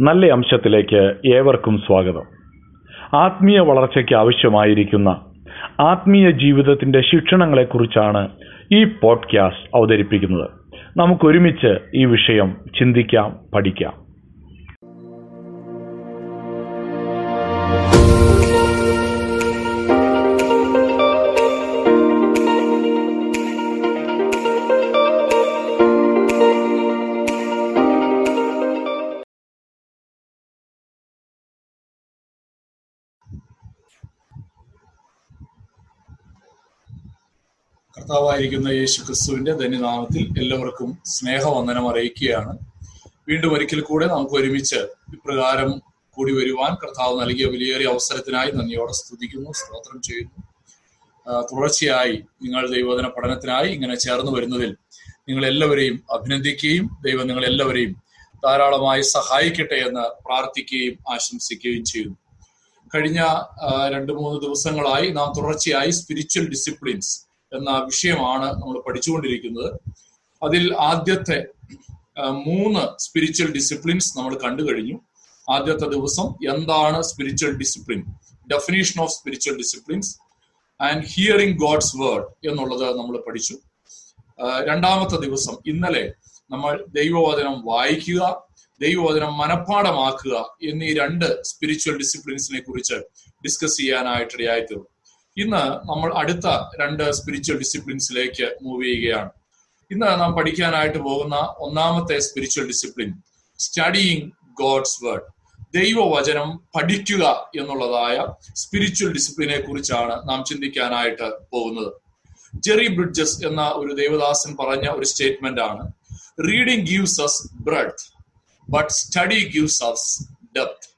നല്ല അംശത്തിലേക്ക് ഏവർക്കും സ്വാഗതം. ആത്മീയ വളർച്ചയ്ക്ക് ആവശ്യമായിരിക്കുന്ന ആത്മീയ ജീവിതത്തിന്റെ ശിക്ഷണങ്ങളെക്കുറിച്ചാണ് ഈ പോഡ്കാസ്റ്റ് അവതരിപ്പിക്കുന്നത്. നമുക്കൊരുമിച്ച് ഈ വിഷയം ചിന്തിക്കാം പഠിക്കാം. കർത്താവായിരിക്കുന്ന യേശു ക്രിസ്തുവിന്റെ ധന്യനാമത്തിൽ എല്ലാവർക്കും സ്നേഹവന്ദനം അറിയിക്കുകയാണ്. വീണ്ടും ഒരിക്കൽ കൂടെ നമുക്ക് ഒരുമിച്ച് ഇപ്രകാരം കൂടി വരുവാൻ കർത്താവ് നൽകിയ വലിയേറിയ അവസരത്തിനായി നന്ദിയോടെ സ്തുതിക്കുന്നു സ്തോത്രം ചെയ്യുന്നു. തുടർച്ചയായി നിങ്ങൾ ദൈവോധന പഠനത്തിനായി ഇങ്ങനെ ചേർന്ന് വരുന്നതിൽ നിങ്ങൾ എല്ലാവരെയും അഭിനന്ദിക്കുകയും ദൈവം നിങ്ങൾ എല്ലാവരെയും ധാരാളമായി സഹായിക്കട്ടെ എന്ന് പ്രാർത്ഥിക്കുകയും ആശംസിക്കുകയും ചെയ്യുന്നു. കഴിഞ്ഞ രണ്ട് മൂന്ന് ദിവസങ്ങളായി നാം തുടർച്ചയായി സ്പിരിച്വൽ ഡിസിപ്ലിൻസ് എന്ന വിഷയമാണ് നമ്മൾ പഠിച്ചുകൊണ്ടിരിക്കുന്നത്. അതിൽ ആദ്യത്തെ മൂന്ന് സ്പിരിച്വൽ ഡിസിപ്ലിൻസ് നമ്മൾ കണ്ടു കഴിഞ്ഞു. ആദ്യത്തെ ദിവസം എന്താണ് spiritual discipline definition of spiritual disciplines and hearing God's word എന്നുള്ളത് നമ്മൾ പഠിച്ചു. രണ്ടാമത്തെ ദിവസം ഇന്നലെ നമ്മൾ ദൈവവചനം വായിക്കുക ദൈവവചനം മനഃപ്പാടമാക്കുക എന്നീ രണ്ട് സ്പിരിച്വൽ ഡിസിപ്ലിൻസിനെ കുറിച്ച് ഡിസ്കസ് ചെയ്യാനായിട്ടിടയായി തീർന്നു ഇന്ന് നമ്മൾ അടുത്ത രണ്ട് സ്പിരിച്വൽ ഡിസിപ്ലിൻസിലേക്ക് മൂവ് ചെയ്യുകയാണ്. ഇന്ന് നാം പഠിക്കാനായിട്ട് പോകുന്ന ഒന്നാമത്തെ spiritual discipline studying God's word ദൈവവചനം പഠിക്കുക എന്നുള്ളതായ സ്പിരിച്വൽ ഡിസിപ്ലിനെ കുറിച്ചാണ് നാം ചിന്തിക്കാനായിട്ട് പോകുന്നത്. ജെറി ബ്രിഡ്ജസ് എന്ന ഒരു ദേവദാസൻ പറഞ്ഞ ഒരു സ്റ്റേറ്റ്മെന്റ് ആണ് reading gives us bread but study gives us depth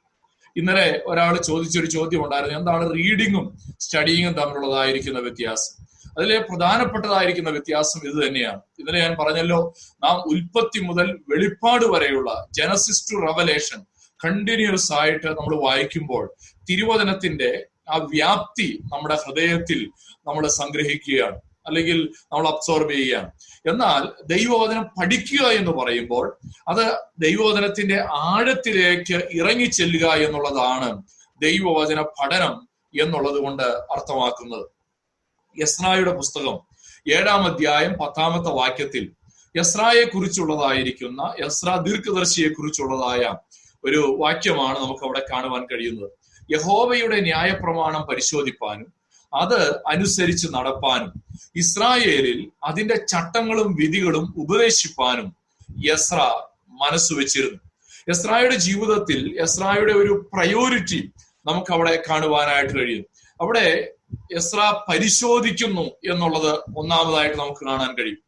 ഇന്നലെ ഒരാൾ ചോദിച്ചൊരു ചോദ്യം ഉണ്ടായിരുന്നു എന്താണ് റീഡിങ്ങും സ്റ്റഡിയിങ്ങും തമ്മിലുള്ളതായിരിക്കുന്ന വ്യത്യാസം? അതിലെ പ്രധാനപ്പെട്ടതായിരിക്കുന്ന വ്യത്യാസം ഇത് തന്നെയാണ്. ഇന്നലെ ഞാൻ പറഞ്ഞല്ലോ നാം ഉൽപ്പത്തി മുതൽ വെളിപ്പാട് വരെയുള്ള ജനസിസ് ടു റവലേഷൻ കണ്ടിന്യൂസ് ആയിട്ട് നമ്മൾ വായിക്കുമ്പോൾ തിരുവചനത്തിന്റെ ആ വ്യാപ്തി നമ്മുടെ ഹൃദയത്തിൽ നമ്മൾ സംഗ്രഹിക്കുകയാണ്. അല്ലെങ്കിൽ നമ്മൾ അബ്സോർബ് ചെയ്യുകയാണ്. എന്നാൽ ദൈവവചനം പഠിക്കുക എന്ന് പറയുമ്പോൾ അത് ദൈവവചനത്തിന്റെ ആഴത്തിലേക്ക് ഇറങ്ങി ചെല്ലുക എന്നുള്ളതാണ് ദൈവവചന പഠനം എന്നുള്ളത് കൊണ്ട് അർത്ഥമാക്കുന്നത്. യസ്നായുടെ പുസ്തകം ഏഴാം അധ്യായം പത്താമത്തെ വാക്യത്തിൽ യസ്രായെ കുറിച്ചുള്ളതായിരിക്കുന്ന യസ്ര ദീർഘദർശിയെ കുറിച്ചുള്ളതായ ഒരു വാക്യമാണ് നമുക്ക് അവിടെ കാണുവാൻ കഴിയുന്നത്. യഹോവയുടെ ന്യായപ്രമാണം പരിശോധിപ്പാനും അത് അനുസരിച്ച് നടപ്പാനും. ഇസ്രായേലിൽ അതിന്റെ ചട്ടങ്ങളും വിധികളും ഉപദേശിപ്പാനും യസ്ര മനസ്സ് വെച്ചിരുന്നു. യസ്രായുടെ ജീവിതത്തിൽ യസ്രായുടെ ഒരു പ്രയോറിറ്റി നമുക്ക് അവിടെ കാണുവാനായിട്ട് കഴിയും. അവിടെ യസ്ര പരിശോധിക്കുന്നു എന്നുള്ളത് ഒന്നാമതായിട്ട് നമുക്ക് കാണാൻ കഴിയും.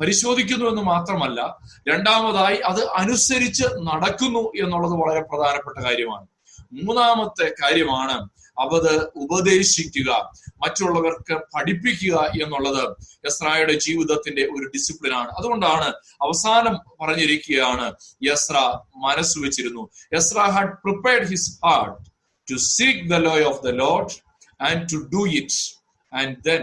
പരിശോധിക്കുന്നു എന്ന് മാത്രമല്ല രണ്ടാമതായി അത് അനുസരിച്ച് നടക്കുന്നു എന്നുള്ളത് വളരെ പ്രധാനപ്പെട്ട കാര്യമാണ്. മൂന്നാമത്തെ കാര്യമാണ് അവത് ഉപദേശിക്കുക മറ്റുള്ളവർക്ക് പഠിപ്പിക്കുക എന്നുള്ളത് യസ്രായുടെ ജീവിതത്തിന്റെ ഒരു ഡിസിപ്ലിനാണ് അതുകൊണ്ടാണ് അവസാനം പറഞ്ഞിരിക്കുകയാണ് യസ്ര മനസ്സ് വെച്ചിരുന്നു. Ezra had prepared his heart to seek the law of the Lord and to do it and then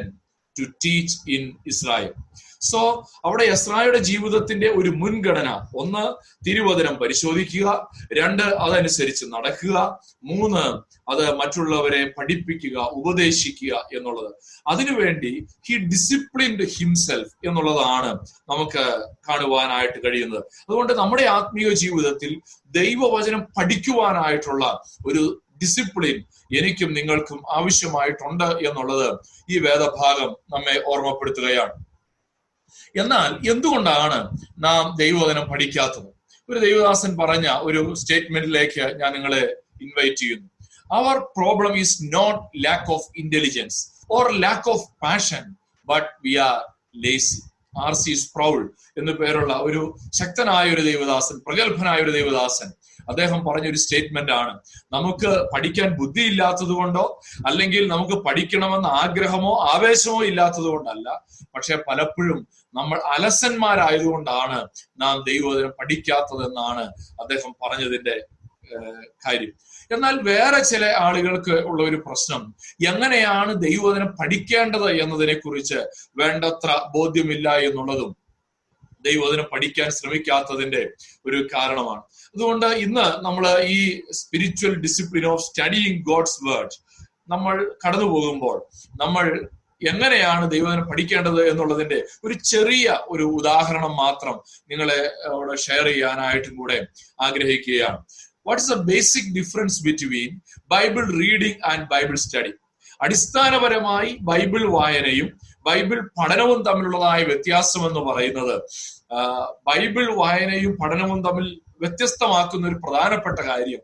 to teach in Israel so അവിടെ യസ്രായുടെ ജീവിതത്തിന്റെ ഒരു മുൻഗണന. ഒന്ന് തിരുവചനം പരിശോധിക്കുക. രണ്ട് അതനുസരിച്ച് നടക്കുക. മൂന്ന് അത് മറ്റുള്ളവരെ പഠിപ്പിക്കുക ഉപദേശിക്കുക എന്നുള്ളത്. അതിനുവേണ്ടി ഹി ഡിസിപ്ലിൻഡ് ഹിംസെൽഫ് എന്നുള്ളതാണ് നമുക്ക് കാണുവാനായിട്ട് കഴിയുന്നത്. അതുകൊണ്ട് നമ്മുടെ ആത്മീയ ജീവിതത്തിൽ ദൈവവചനം പഠിക്കുവാനായിട്ടുള്ള ഒരു ഡിസിപ്ലിൻ എനിക്കും നിങ്ങൾക്കും ആവശ്യമായിട്ടുണ്ട് എന്നുള്ളത് ഈ വേദഭാഗം നമ്മെ ഓർമ്മപ്പെടുത്തുകയാണ്. എന്നാൽ എന്തുകൊണ്ടാണ് നാം ദൈവവചനം പഠിക്കാത്തത്? ഒരു ദൈവദാസൻ പറഞ്ഞ ഒരു സ്റ്റേറ്റ്മെന്റിലേക്ക് ഞാൻ നിങ്ങളെ ഇൻവൈറ്റ് ചെയ്യുന്നു. Our problem is not lack of intelligence or lack of passion but we are lazy R C Sproul എന്നു പേരുള്ള ഒരു ശക്തനായ ഒരു ദൈവദാസൻ പ്രഗത്ഭനായ ഒരു ദൈവദാസൻ അദ്ദേഹം പറഞ്ഞ ഒരു സ്റ്റേറ്റ്മെന്റ് ആണ്. നമുക്ക് പഠിക്കാൻ ബുദ്ധിയില്ലാത്തത് കൊണ്ടോ അല്ലെങ്കിൽ നമുക്ക് പഠിക്കണമെന്ന ആഗ്രഹമോ ആവേശമോ ഇല്ലാത്തത് കൊണ്ടല്ല. പക്ഷെ പലപ്പോഴും നമ്മൾ അലസന്മാരായതുകൊണ്ടാണ് നാം ദൈവവചനം പഠിക്കാത്തതെന്നാണ് അദ്ദേഹം പറഞ്ഞതിന്റെ കാര്യം. എന്നാൽ വേറെ ചില ആളുകൾക്ക് ഉള്ള ഒരു പ്രശ്നം എങ്ങനെയാണ് ദൈവവചനം പഠിക്കേണ്ടത് എന്നതിനെ കുറിച്ച് വേണ്ടത്ര ബോധ്യമില്ല എന്നുള്ളതും ദൈവവചനം പഠിക്കാൻ ശ്രമിക്കാത്തതിന്റെ ഒരു കാരണമാണ്. അതുകൊണ്ട് ഇന്ന് നമ്മൾ ഈ spiritual discipline of studying God's word നമ്മൾ കടന്നു പോകുമ്പോൾ നമ്മൾ എങ്ങനെയാണ് ദൈവവചനം പഠിക്കേണ്ടത് എന്നുള്ളതിന്റെ ഒരു ചെറിയ ഒരു ഉദാഹരണം മാത്രം നിങ്ങളെ അവിടെ ഷെയർ ചെയ്യാനായിട്ടും കൂടെ ആഗ്രഹിക്കുകയാണ്. What is the basic difference between Bible reading and Bible study അടിസ്ഥാനപരമായി ബൈബിൾ വായനയും ബൈബിൾ പഠനവും തമ്മിലുള്ളതായ വ്യത്യാസം എന്ന് പറയുന്നത് ബൈബിൾ വായനയും പഠനവും തമ്മിൽ വ്യത്യസ്തമാക്കുന്ന ഒരു പ്രധാനപ്പെട്ട കാര്യം.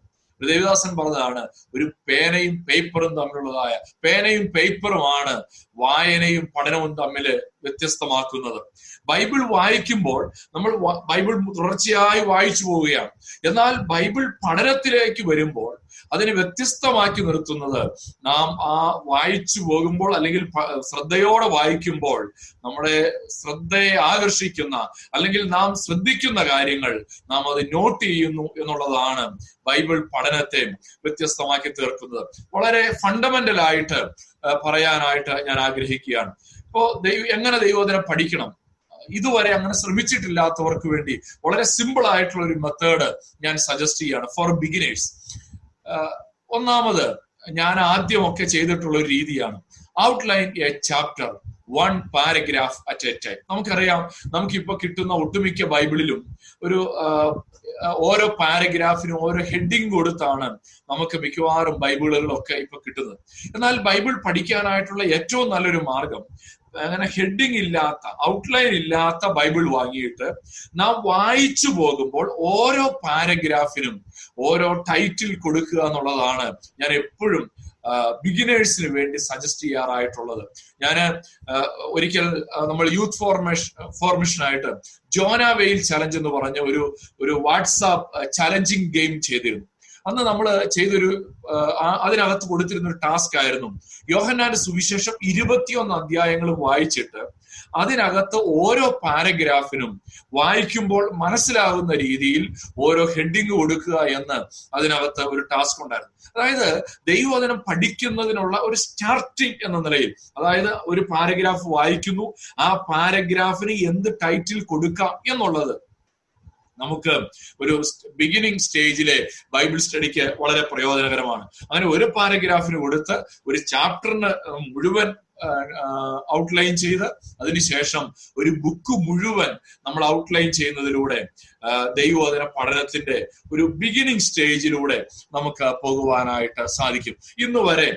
ദേവിദാസൻ പറഞ്ഞതാണ് ഒരു പേനയും പേപ്പറും തമ്മിലുള്ളതായ പേനയും പേപ്പറുമാണ് വായനയും പഠനവും തമ്മിൽ വ്യത്യസ്തമാക്കുന്നത്. ബൈബിൾ വായിക്കുമ്പോൾ നമ്മൾ ബൈബിൾ തുടർച്ചയായി വായിച്ചു പോവുകയാണ്. എന്നാൽ ബൈബിൾ പഠനത്തിലേക്ക് വരുമ്പോൾ അതിനെ വ്യത്യസ്തമാക്കി നിർത്തുന്നത്. നാം ആ വായിച്ചു പോകുമ്പോൾ അല്ലെങ്കിൽ ശ്രദ്ധയോടെ വായിക്കുമ്പോൾ നമ്മുടെ ശ്രദ്ധയെ ആകർഷിക്കുന്ന അല്ലെങ്കിൽ നാം ശ്രദ്ധിക്കുന്ന കാര്യങ്ങൾ നാം അത് നോട്ട് ചെയ്യുന്നു എന്നുള്ളതാണ് ബൈബിൾ പഠനത്തെ വ്യത്യസ്തമാക്കി തീർക്കുന്നത്. വളരെ ഫണ്ടമെന്റൽ ആയിട്ട് പറയാനായിട്ട് ഞാൻ ആഗ്രഹിക്കുകയാണ്. ഇപ്പോ ദൈവം എങ്ങനെ ദൈവോധനം പഠിക്കണം? ഇതുവരെ അങ്ങനെ ശ്രമിച്ചിട്ടില്ലാത്തവർക്ക് വേണ്ടി വളരെ സിമ്പിൾ ആയിട്ടുള്ള ഒരു മെത്തേഡ് ഞാൻ സജസ്റ്റ് ചെയ്യാണ് ഫോർ ബിഗിനേഴ്സ് ഒന്നാമത് ഞാൻ ആദ്യമൊക്കെ ചെയ്തിട്ടുള്ള ഒരു രീതിയാണ്. Outline a chapter one paragraph at a time നമുക്കറിയാം നമുക്കിപ്പോ കിട്ടുന്ന ഒട്ടുമിക്ക ബൈബിളിലും ഒരു ഓരോ പാരഗ്രാഫിനും ഓരോ ഹെഡിങ് കൊടുത്താണ് നമുക്ക് മിക്കവാറും ബൈബിളുകളൊക്കെ ഇപ്പൊ കിട്ടുന്നത്. എന്നാൽ ബൈബിൾ പഠിക്കാനായിട്ടുള്ള ഏറ്റവും നല്ലൊരു മാർഗം അങ്ങനെ ഹെഡിങ് ഇല്ലാത്ത ഔട്ട്ലൈൻ ഇല്ലാത്ത ബൈബിൾ വാങ്ങിയിട്ട് നാം വായിച്ചു പോകുമ്പോൾ ഓരോ പാരഗ്രാഫിനും ഓരോ ടൈറ്റിൽ കൊടുക്കുക എന്നുള്ളതാണ് ഞാൻ എപ്പോഴും ബിഗിനേഴ്സിന് വേണ്ടി സജസ്റ്റ് ചെയ്യാറായിട്ടുള്ളത്. ഞാൻ ഒരിക്കൽ നമ്മൾ യൂത്ത് ഫോർമേഷൻ ഫോർമേഷനായിട്ട് ജോന വെയിൽ ചലഞ്ച് എന്ന് പറഞ്ഞ ഒരു ഒരു വാട്സാപ്പ് ചലഞ്ചിങ് ഗെയിം ചെയ്തിരുന്നു. അന്ന് നമ്മൾ ചെയ്തൊരു അതിനകത്ത് കൊടുത്തിരുന്ന ഒരു ടാസ്ക് ആയിരുന്നു. യോഹന്നാന്റെ സുവിശേഷം ഇരുപത്തിയൊന്ന് അധ്യായങ്ങൾ വായിച്ചിട്ട് അതിനകത്ത് ഓരോ പാരഗ്രാഫിനും വായിക്കുമ്പോൾ മനസ്സിലാകുന്ന രീതിയിൽ ഓരോ ഹെഡിങ് കൊടുക്കുക എന്ന് അതിനകത്ത് ഒരു ടാസ്ക് ഉണ്ടായിരുന്നു. അതായത് ദൈവവചനം പഠിക്കുന്നതിനുള്ള ഒരു സ്റ്റാർട്ടിംഗ് എന്ന നിലയിൽ അതായത് ഒരു പാരഗ്രാഫ് വായിക്കുന്നു ആ പാരഗ്രാഫിന് എന്ത് ടൈറ്റിൽ കൊടുക്കാം എന്നുള്ളത് നമുക്ക് ഒരു ബിഗിനിങ് സ്റ്റേജിലെ ബൈബിൾ സ്റ്റഡിക്ക് വളരെ പ്രയോജനകരമാണ്. അങ്ങനെ ഒരു പാരഗ്രാഫിന് കൊടുത്ത് ഒരു ചാപ്റ്ററിന് മുഴുവൻ ഔട്ട്ലൈൻ ചെയ്ത് അതിനുശേഷം ഒരു ബുക്ക് മുഴുവൻ നമ്മൾ ഔട്ട്ലൈൻ ചെയ്യുന്നതിലൂടെ ദൈവോധന പഠനത്തിന്റെ ഒരു ബിഗിനിങ് സ്റ്റേജിലൂടെ നമുക്ക് പോകുവാനായിട്ട് സാധിക്കും. ഇന്ന് വരെ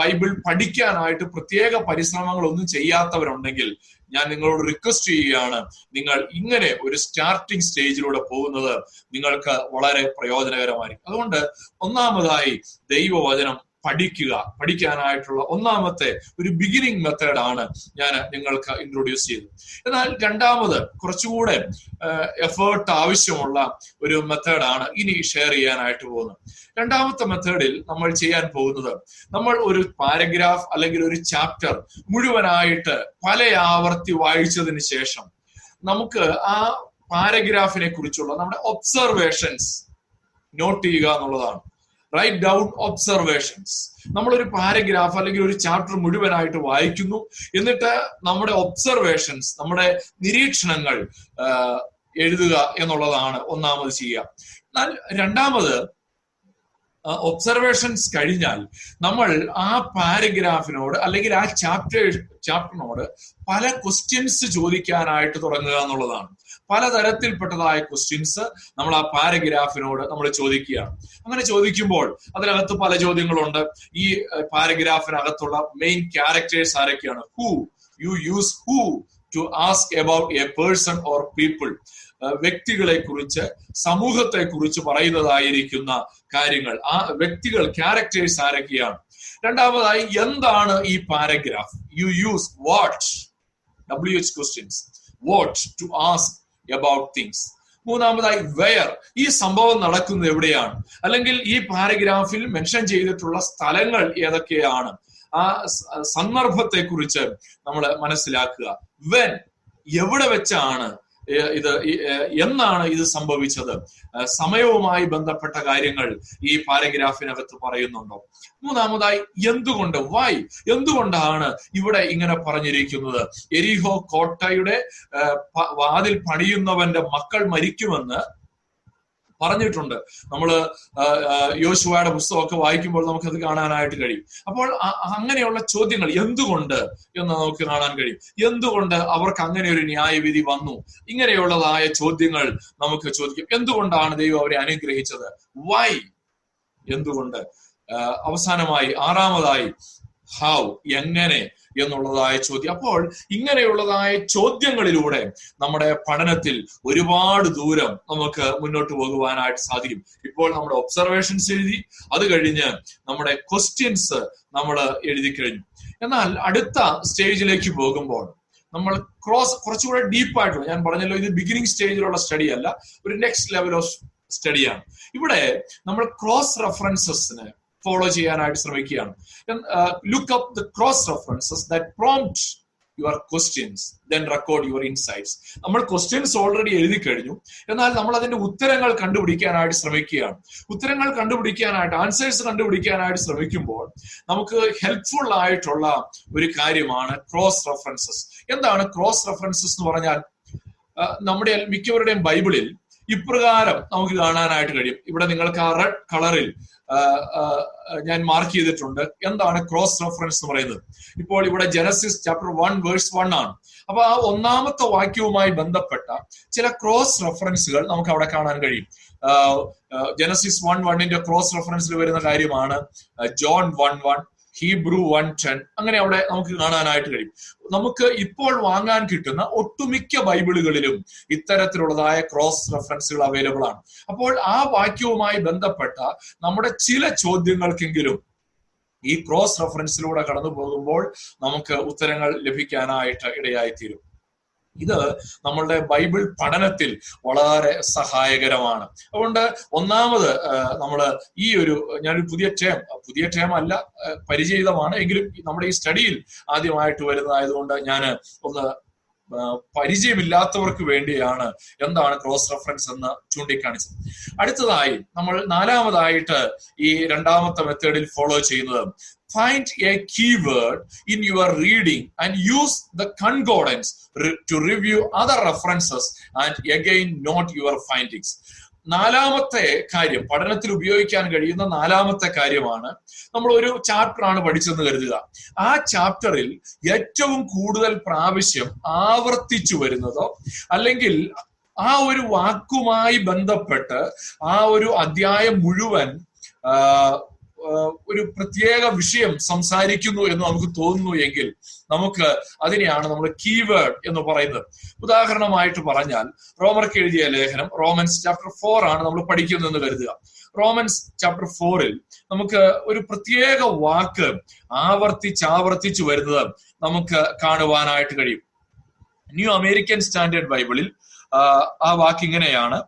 ബൈബിൾ പഠിക്കാനായിട്ട് പ്രത്യേക പരിശ്രമങ്ങളൊന്നും ചെയ്യാത്തവരുണ്ടെങ്കിൽ ഞാൻ നിങ്ങളോട് റിക്വസ്റ്റ് ചെയ്യുകയാണ്. നിങ്ങൾ ഇങ്ങനെ ഒരു സ്റ്റാർട്ടിംഗ് സ്റ്റേജിലൂടെ പോകുന്നത് നിങ്ങൾക്ക് വളരെ പ്രയോജനകരമായിരിക്കും. അതുകൊണ്ട് ഒന്നാമതായി ദൈവവചനം പഠിക്കുക പഠിക്കാനായിട്ടുള്ള ഒന്നാമത്തെ ഒരു ബിഗിനിങ് മെത്തേഡാണ് ഞാൻ നിങ്ങൾക്ക് ഇൻട്രൊഡ്യൂസ് ചെയ്തത്. എന്നാൽ രണ്ടാമത് കുറച്ചുകൂടെ എഫേർട്ട് ആവശ്യമുള്ള ഒരു മെത്തേഡാണ് ഇനി ഷെയർ ചെയ്യാനായിട്ട് പോകുന്നത്. രണ്ടാമത്തെ മെത്തേഡിൽ നമ്മൾ ചെയ്യാൻ പോകുന്നത് നമ്മൾ ഒരു പാരഗ്രാഫ് അല്ലെങ്കിൽ ഒരു ചാപ്റ്റർ മുഴുവനായിട്ട് പല ആവർത്തി വായിച്ചതിന് ശേഷം നമുക്ക് ആ പാരഗ്രാഫിനെ കുറിച്ചുള്ള നമ്മുടെ ഒബ്സർവേഷൻസ് നോട്ട് ചെയ്യുക എന്നുള്ളതാണ്. റൈറ്റ് ഡൗൺ ഒബ്സർവേഷൻസ് നമ്മളൊരു പാരഗ്രാഫ് അല്ലെങ്കിൽ ഒരു ചാപ്റ്റർ മുഴുവനായിട്ട് വായിക്കുന്നു. എന്നിട്ട് നമ്മുടെ ഒബ്സർവേഷൻസ് നമ്മുടെ നിരീക്ഷണങ്ങൾ എഴുതുക എന്നുള്ളതാണ് ഒന്നാമത് ചെയ്യുക. എന്നാൽ രണ്ടാമത് ഒബ്സർവേഷൻസ് കഴിഞ്ഞാൽ നമ്മൾ ആ പാരഗ്രാഫിനോട് അല്ലെങ്കിൽ ആ ചാപ്റ്റർ ചാപ്റ്ററിനോട് പല ക്വസ്റ്റ്യൻസ് ചോദിക്കാനായിട്ട് തുടങ്ങുക എന്നുള്ളതാണ്. പലതരത്തിൽപ്പെട്ടതായ ക്വസ്റ്റ്യൻസ് നമ്മൾ ആ പാരഗ്രാഫിനോട് നമ്മൾ ചോദിക്കുകയാണ്. അങ്ങനെ ചോദിക്കുമ്പോൾ അതിനകത്ത് പല ചോദ്യങ്ങളുണ്ട്. ഈ പാരഗ്രാഫിനകത്തുള്ള മെയിൻ ക്യാരക്ടേഴ്സ് ആരൊക്കെയാണ്? Who you use who to ask about a person or people വ്യക്തികളെ കുറിച്ച് സമൂഹത്തെ കുറിച്ച് പറയുന്നതായിരിക്കുന്ന കാര്യങ്ങൾ. ആ വ്യക്തികൾ ക്യാരക്ടേഴ്സ് ആരൊക്കെയാണ്? രണ്ടാമതായി എന്താണ് ഈ paragraph you use what W H questions what to ask about things മൂന്നാമതായി വെയർ ഈ സംഭവം നടക്കുന്നത് എവിടെയാണ്? അല്ലെങ്കിൽ ഈ പാരഗ്രാഫിൽ മെൻഷൻ ചെയ്തിട്ടുള്ള സ്ഥലങ്ങൾ ഏതൊക്കെയാണ്? ആ സന്ദർഭത്തെ കുറിച്ച് നമ്മൾ മനസ്സിലാക്കുക. വെൻ എവിടെ വെച്ചാണ്? ഇത് എന്നാണ് ഇത് സംഭവിച്ചത്? സമയവുമായി ബന്ധപ്പെട്ട കാര്യങ്ങൾ ഈ പാരഗ്രാഫിനകത്ത് പറയുന്നുണ്ടോ? മൂന്നാമതായി എന്തുകൊണ്ട്? വൈ എന്തുകൊണ്ടാണ് ഇവിടെ ഇങ്ങനെ പറഞ്ഞിരിക്കുന്നത്? എരിഹോ കോട്ടയുടെ വാതിൽ പണിയുന്നവന്റെ മക്കൾ മരിക്കുമെന്ന് പറഞ്ഞിട്ടുണ്ട്. നമ്മൾ യോശുവയുടെ പുസ്തകമൊക്കെ വായിക്കുമ്പോൾ നമുക്കത് കാണാനായിട്ട് കഴിയും. അപ്പോൾ അങ്ങനെയുള്ള ചോദ്യങ്ങൾ എന്തുകൊണ്ട് എന്ന് നമുക്ക് കാണാൻ കഴിയും. എന്തുകൊണ്ട് അവർക്ക് അങ്ങനെ ഒരു ന്യായവിധി വന്നു? ഇങ്ങനെയുള്ളതായ ചോദ്യങ്ങൾ നമുക്ക് ചോദിക്കും. എന്തുകൊണ്ടാണ് ദൈവം അവരെ അനുഗ്രഹിച്ചത്? വൈ എന്തുകൊണ്ട്? അവസാനമായി ആറാമതായി ഹൗ എങ്ങനെ എന്നുള്ളതായ ചോദ്യം. അപ്പോൾ ഇങ്ങനെയുള്ളതായ ചോദ്യങ്ങളിലൂടെ നമ്മുടെ പഠനത്തിൽ ഒരുപാട് ദൂരം നമുക്ക് മുന്നോട്ട് പോകുവാനായിട്ട് സാധിക്കും. ഇപ്പോൾ നമ്മുടെ ഒബ്സർവേഷൻസ് എഴുതി അത് കഴിഞ്ഞ് നമ്മുടെ ക്വസ്റ്റ്യൻസ് നമ്മൾ എഴുതി കഴിഞ്ഞു. എന്നാൽ അടുത്ത സ്റ്റേജിലേക്ക് പോകുമ്പോൾ നമ്മൾ ക്രോസ് കുറച്ചുകൂടെ ഡീപ്പായിട്ടുള്ള ഞാൻ പറഞ്ഞല്ലോ ഇത് ബിഗിനിങ് സ്റ്റേജിലുള്ള സ്റ്റഡി അല്ല ഒരു നെക്സ്റ്റ് ലെവൽ ഓഫ് സ്റ്റഡിയാണ് ഇവിടെ നമ്മൾ ക്രോസ് റെഫറൻസസിന് ഫോളോ ചെയ്യാനായിട്ട് ശ്രമിക്കുകയാണ്. Look up the cross references that prompt your questions then record your insights നമ്മൾ ക്വസ്റ്റ്യൻസ് ഓൾറെഡി എഴുതി കഴിഞ്ഞു. എന്നാൽ നമ്മൾ അതിന്റെ ഉത്തരങ്ങൾ കണ്ടുപിടിക്കാനായിട്ട് ശ്രമിക്കുകയാണ്. ഉത്തരങ്ങൾ കണ്ടുപിടിക്കാനായിട്ട് ആൻസേഴ്സ് കണ്ടുപിടിക്കാനായിട്ട് ശ്രമിക്കുമ്പോൾ നമുക്ക് ഹെൽപ്ഫുൾ ആയിട്ടുള്ള ഒരു കാര്യമാണ് ക്രോസ് റെഫറൻസസ് എന്താണ് ക്രോസ് റെഫറൻസസ് എന്ന് പറഞ്ഞാൽ നമ്മുടെ മിക്കവരുടെയും ബൈബിളിൽ ഇപ്രകാരം നമുക്ക് കാണാനായിട്ട് കഴിയും. ഇവിടെ നിങ്ങൾക്ക് ആ റെഡ് കളറിൽ ഞാൻ മാർക്ക് ചെയ്തിട്ടുണ്ട്. എന്താണ് ക്രോസ് റെഫറൻസ് എന്ന് പറയുന്നത്? ഇപ്പോൾ ഇവിടെ Genesis chapter one verse one ആണ്. അപ്പൊ ആ ഒന്നാമത്തെ വാക്യവുമായി ബന്ധപ്പെട്ട ചില ക്രോസ് റെഫറൻസുകൾ നമുക്ക് അവിടെ കാണാൻ കഴിയും. ജനസിസ് വൺ വണ്ണിന്റെ ക്രോസ് റെഫറൻസിൽ വരുന്ന കാര്യമാണ് John one one Hebrew one ten അങ്ങനെ അവിടെ നമുക്ക് കാണാനായിട്ട് കഴിയും. നമുക്ക് ഇപ്പോൾ വാങ്ങാൻ കിട്ടുന്ന ഒട്ടുമിക്ക ബൈബിളുകളിലും ഇത്തരത്തിലുള്ളതായ ക്രോസ് റെഫറൻസുകൾ അവൈലബിൾ ആണ്. അപ്പോൾ ആ വാക്യവുമായി ബന്ധപ്പെട്ട നമ്മുടെ ചില ചോദ്യങ്ങൾക്കെങ്കിലും ഈ ക്രോസ് റെഫറൻസിലൂടെ കടന്നു പോകുമ്പോൾ നമുക്ക് ഉത്തരങ്ങൾ ലഭിക്കാനായിട്ട് ഇടയായിത്തീരും. ഇത് നമ്മളുടെ ബൈബിൾ പഠനത്തിൽ വളരെ സഹായകരമാണ്. അതുകൊണ്ട് ഒന്നാമത് നമ്മൾ ഈ ഒരു ഞാനൊരു പുതിയ ടേം പുതിയ ടേം അല്ല പരിചയിതമാണ് എങ്കിലും നമ്മുടെ ഈ സ്റ്റഡിയിൽ ആദ്യമായിട്ട് വരുന്നതായതുകൊണ്ട് ഞാൻ ഒന്ന് പരിചയമില്ലാത്തവർക്ക് വേണ്ടിയാണ് എന്താണ് ക്രോസ് റെഫറൻസ് എന്ന് ചൂണ്ടിക്കാണിച്ചത്. അടുത്തതായി നമ്മൾ നാലാമതായിട്ട് ഈ രണ്ടാമത്തെ മെത്തേഡിൽ ഫോളോ ചെയ്യുന്നത് find a keyword in your reading and use the concordance to review other references and again note your findings. നാലാമത്തെ കാര്യം പഠനത്തിൽ ഉപയോഗിക്കാൻ കഴിയുന്ന നാലാമത്തെ കാര്യമാണ് നമ്മൾ ഒരു ചാപ്റ്റർ ആണ് പഠിച്ചെന്ന് കരുതുക ആ ചാപ്റ്ററിൽ ഏറ്റവും കൂടുതൽ പ്രാവശ്യം ആവർത്തിച്ചു വരുന്നതോ അല്ലെങ്കിൽ ആ ഒരു വാക്കുമായി ബന്ധപ്പെട്ട് ആ ഒരു അധ്യായം മുഴുവൻ ഒരു പ്രത്യേക വിഷയം സംസാരിക്കുന്നു എന്ന് നമുക്ക് തോന്നുന്നു എങ്കിൽ നമുക്ക് അതിനെയാണ് നമ്മൾ കീവേഡ് എന്ന് പറയുന്നത്. ഉദാഹരണമായിട്ട് പറഞ്ഞാൽ റോമർക്ക് എഴുതിയ ലേഖനം റോമൻസ് ചാപ്റ്റർ ഫോർ ആണ് നമ്മൾ പഠിക്കുന്നതെന്ന് കരുതുക. റോമൻസ് ചാപ്റ്റർ ഫോറിൽ നമുക്ക് ഒരു പ്രത്യേക വാക്ക് ആവർത്തിച്ചാവർത്തിച്ചു വരുന്നത് നമുക്ക് കാണുവാനായിട്ട് കഴിയും. ന്യൂ അമേരിക്കൻ സ്റ്റാൻഡേർഡ് ബൈബിളിൽ ആ, വാക്ക് ഇങ്ങനെയാണ്.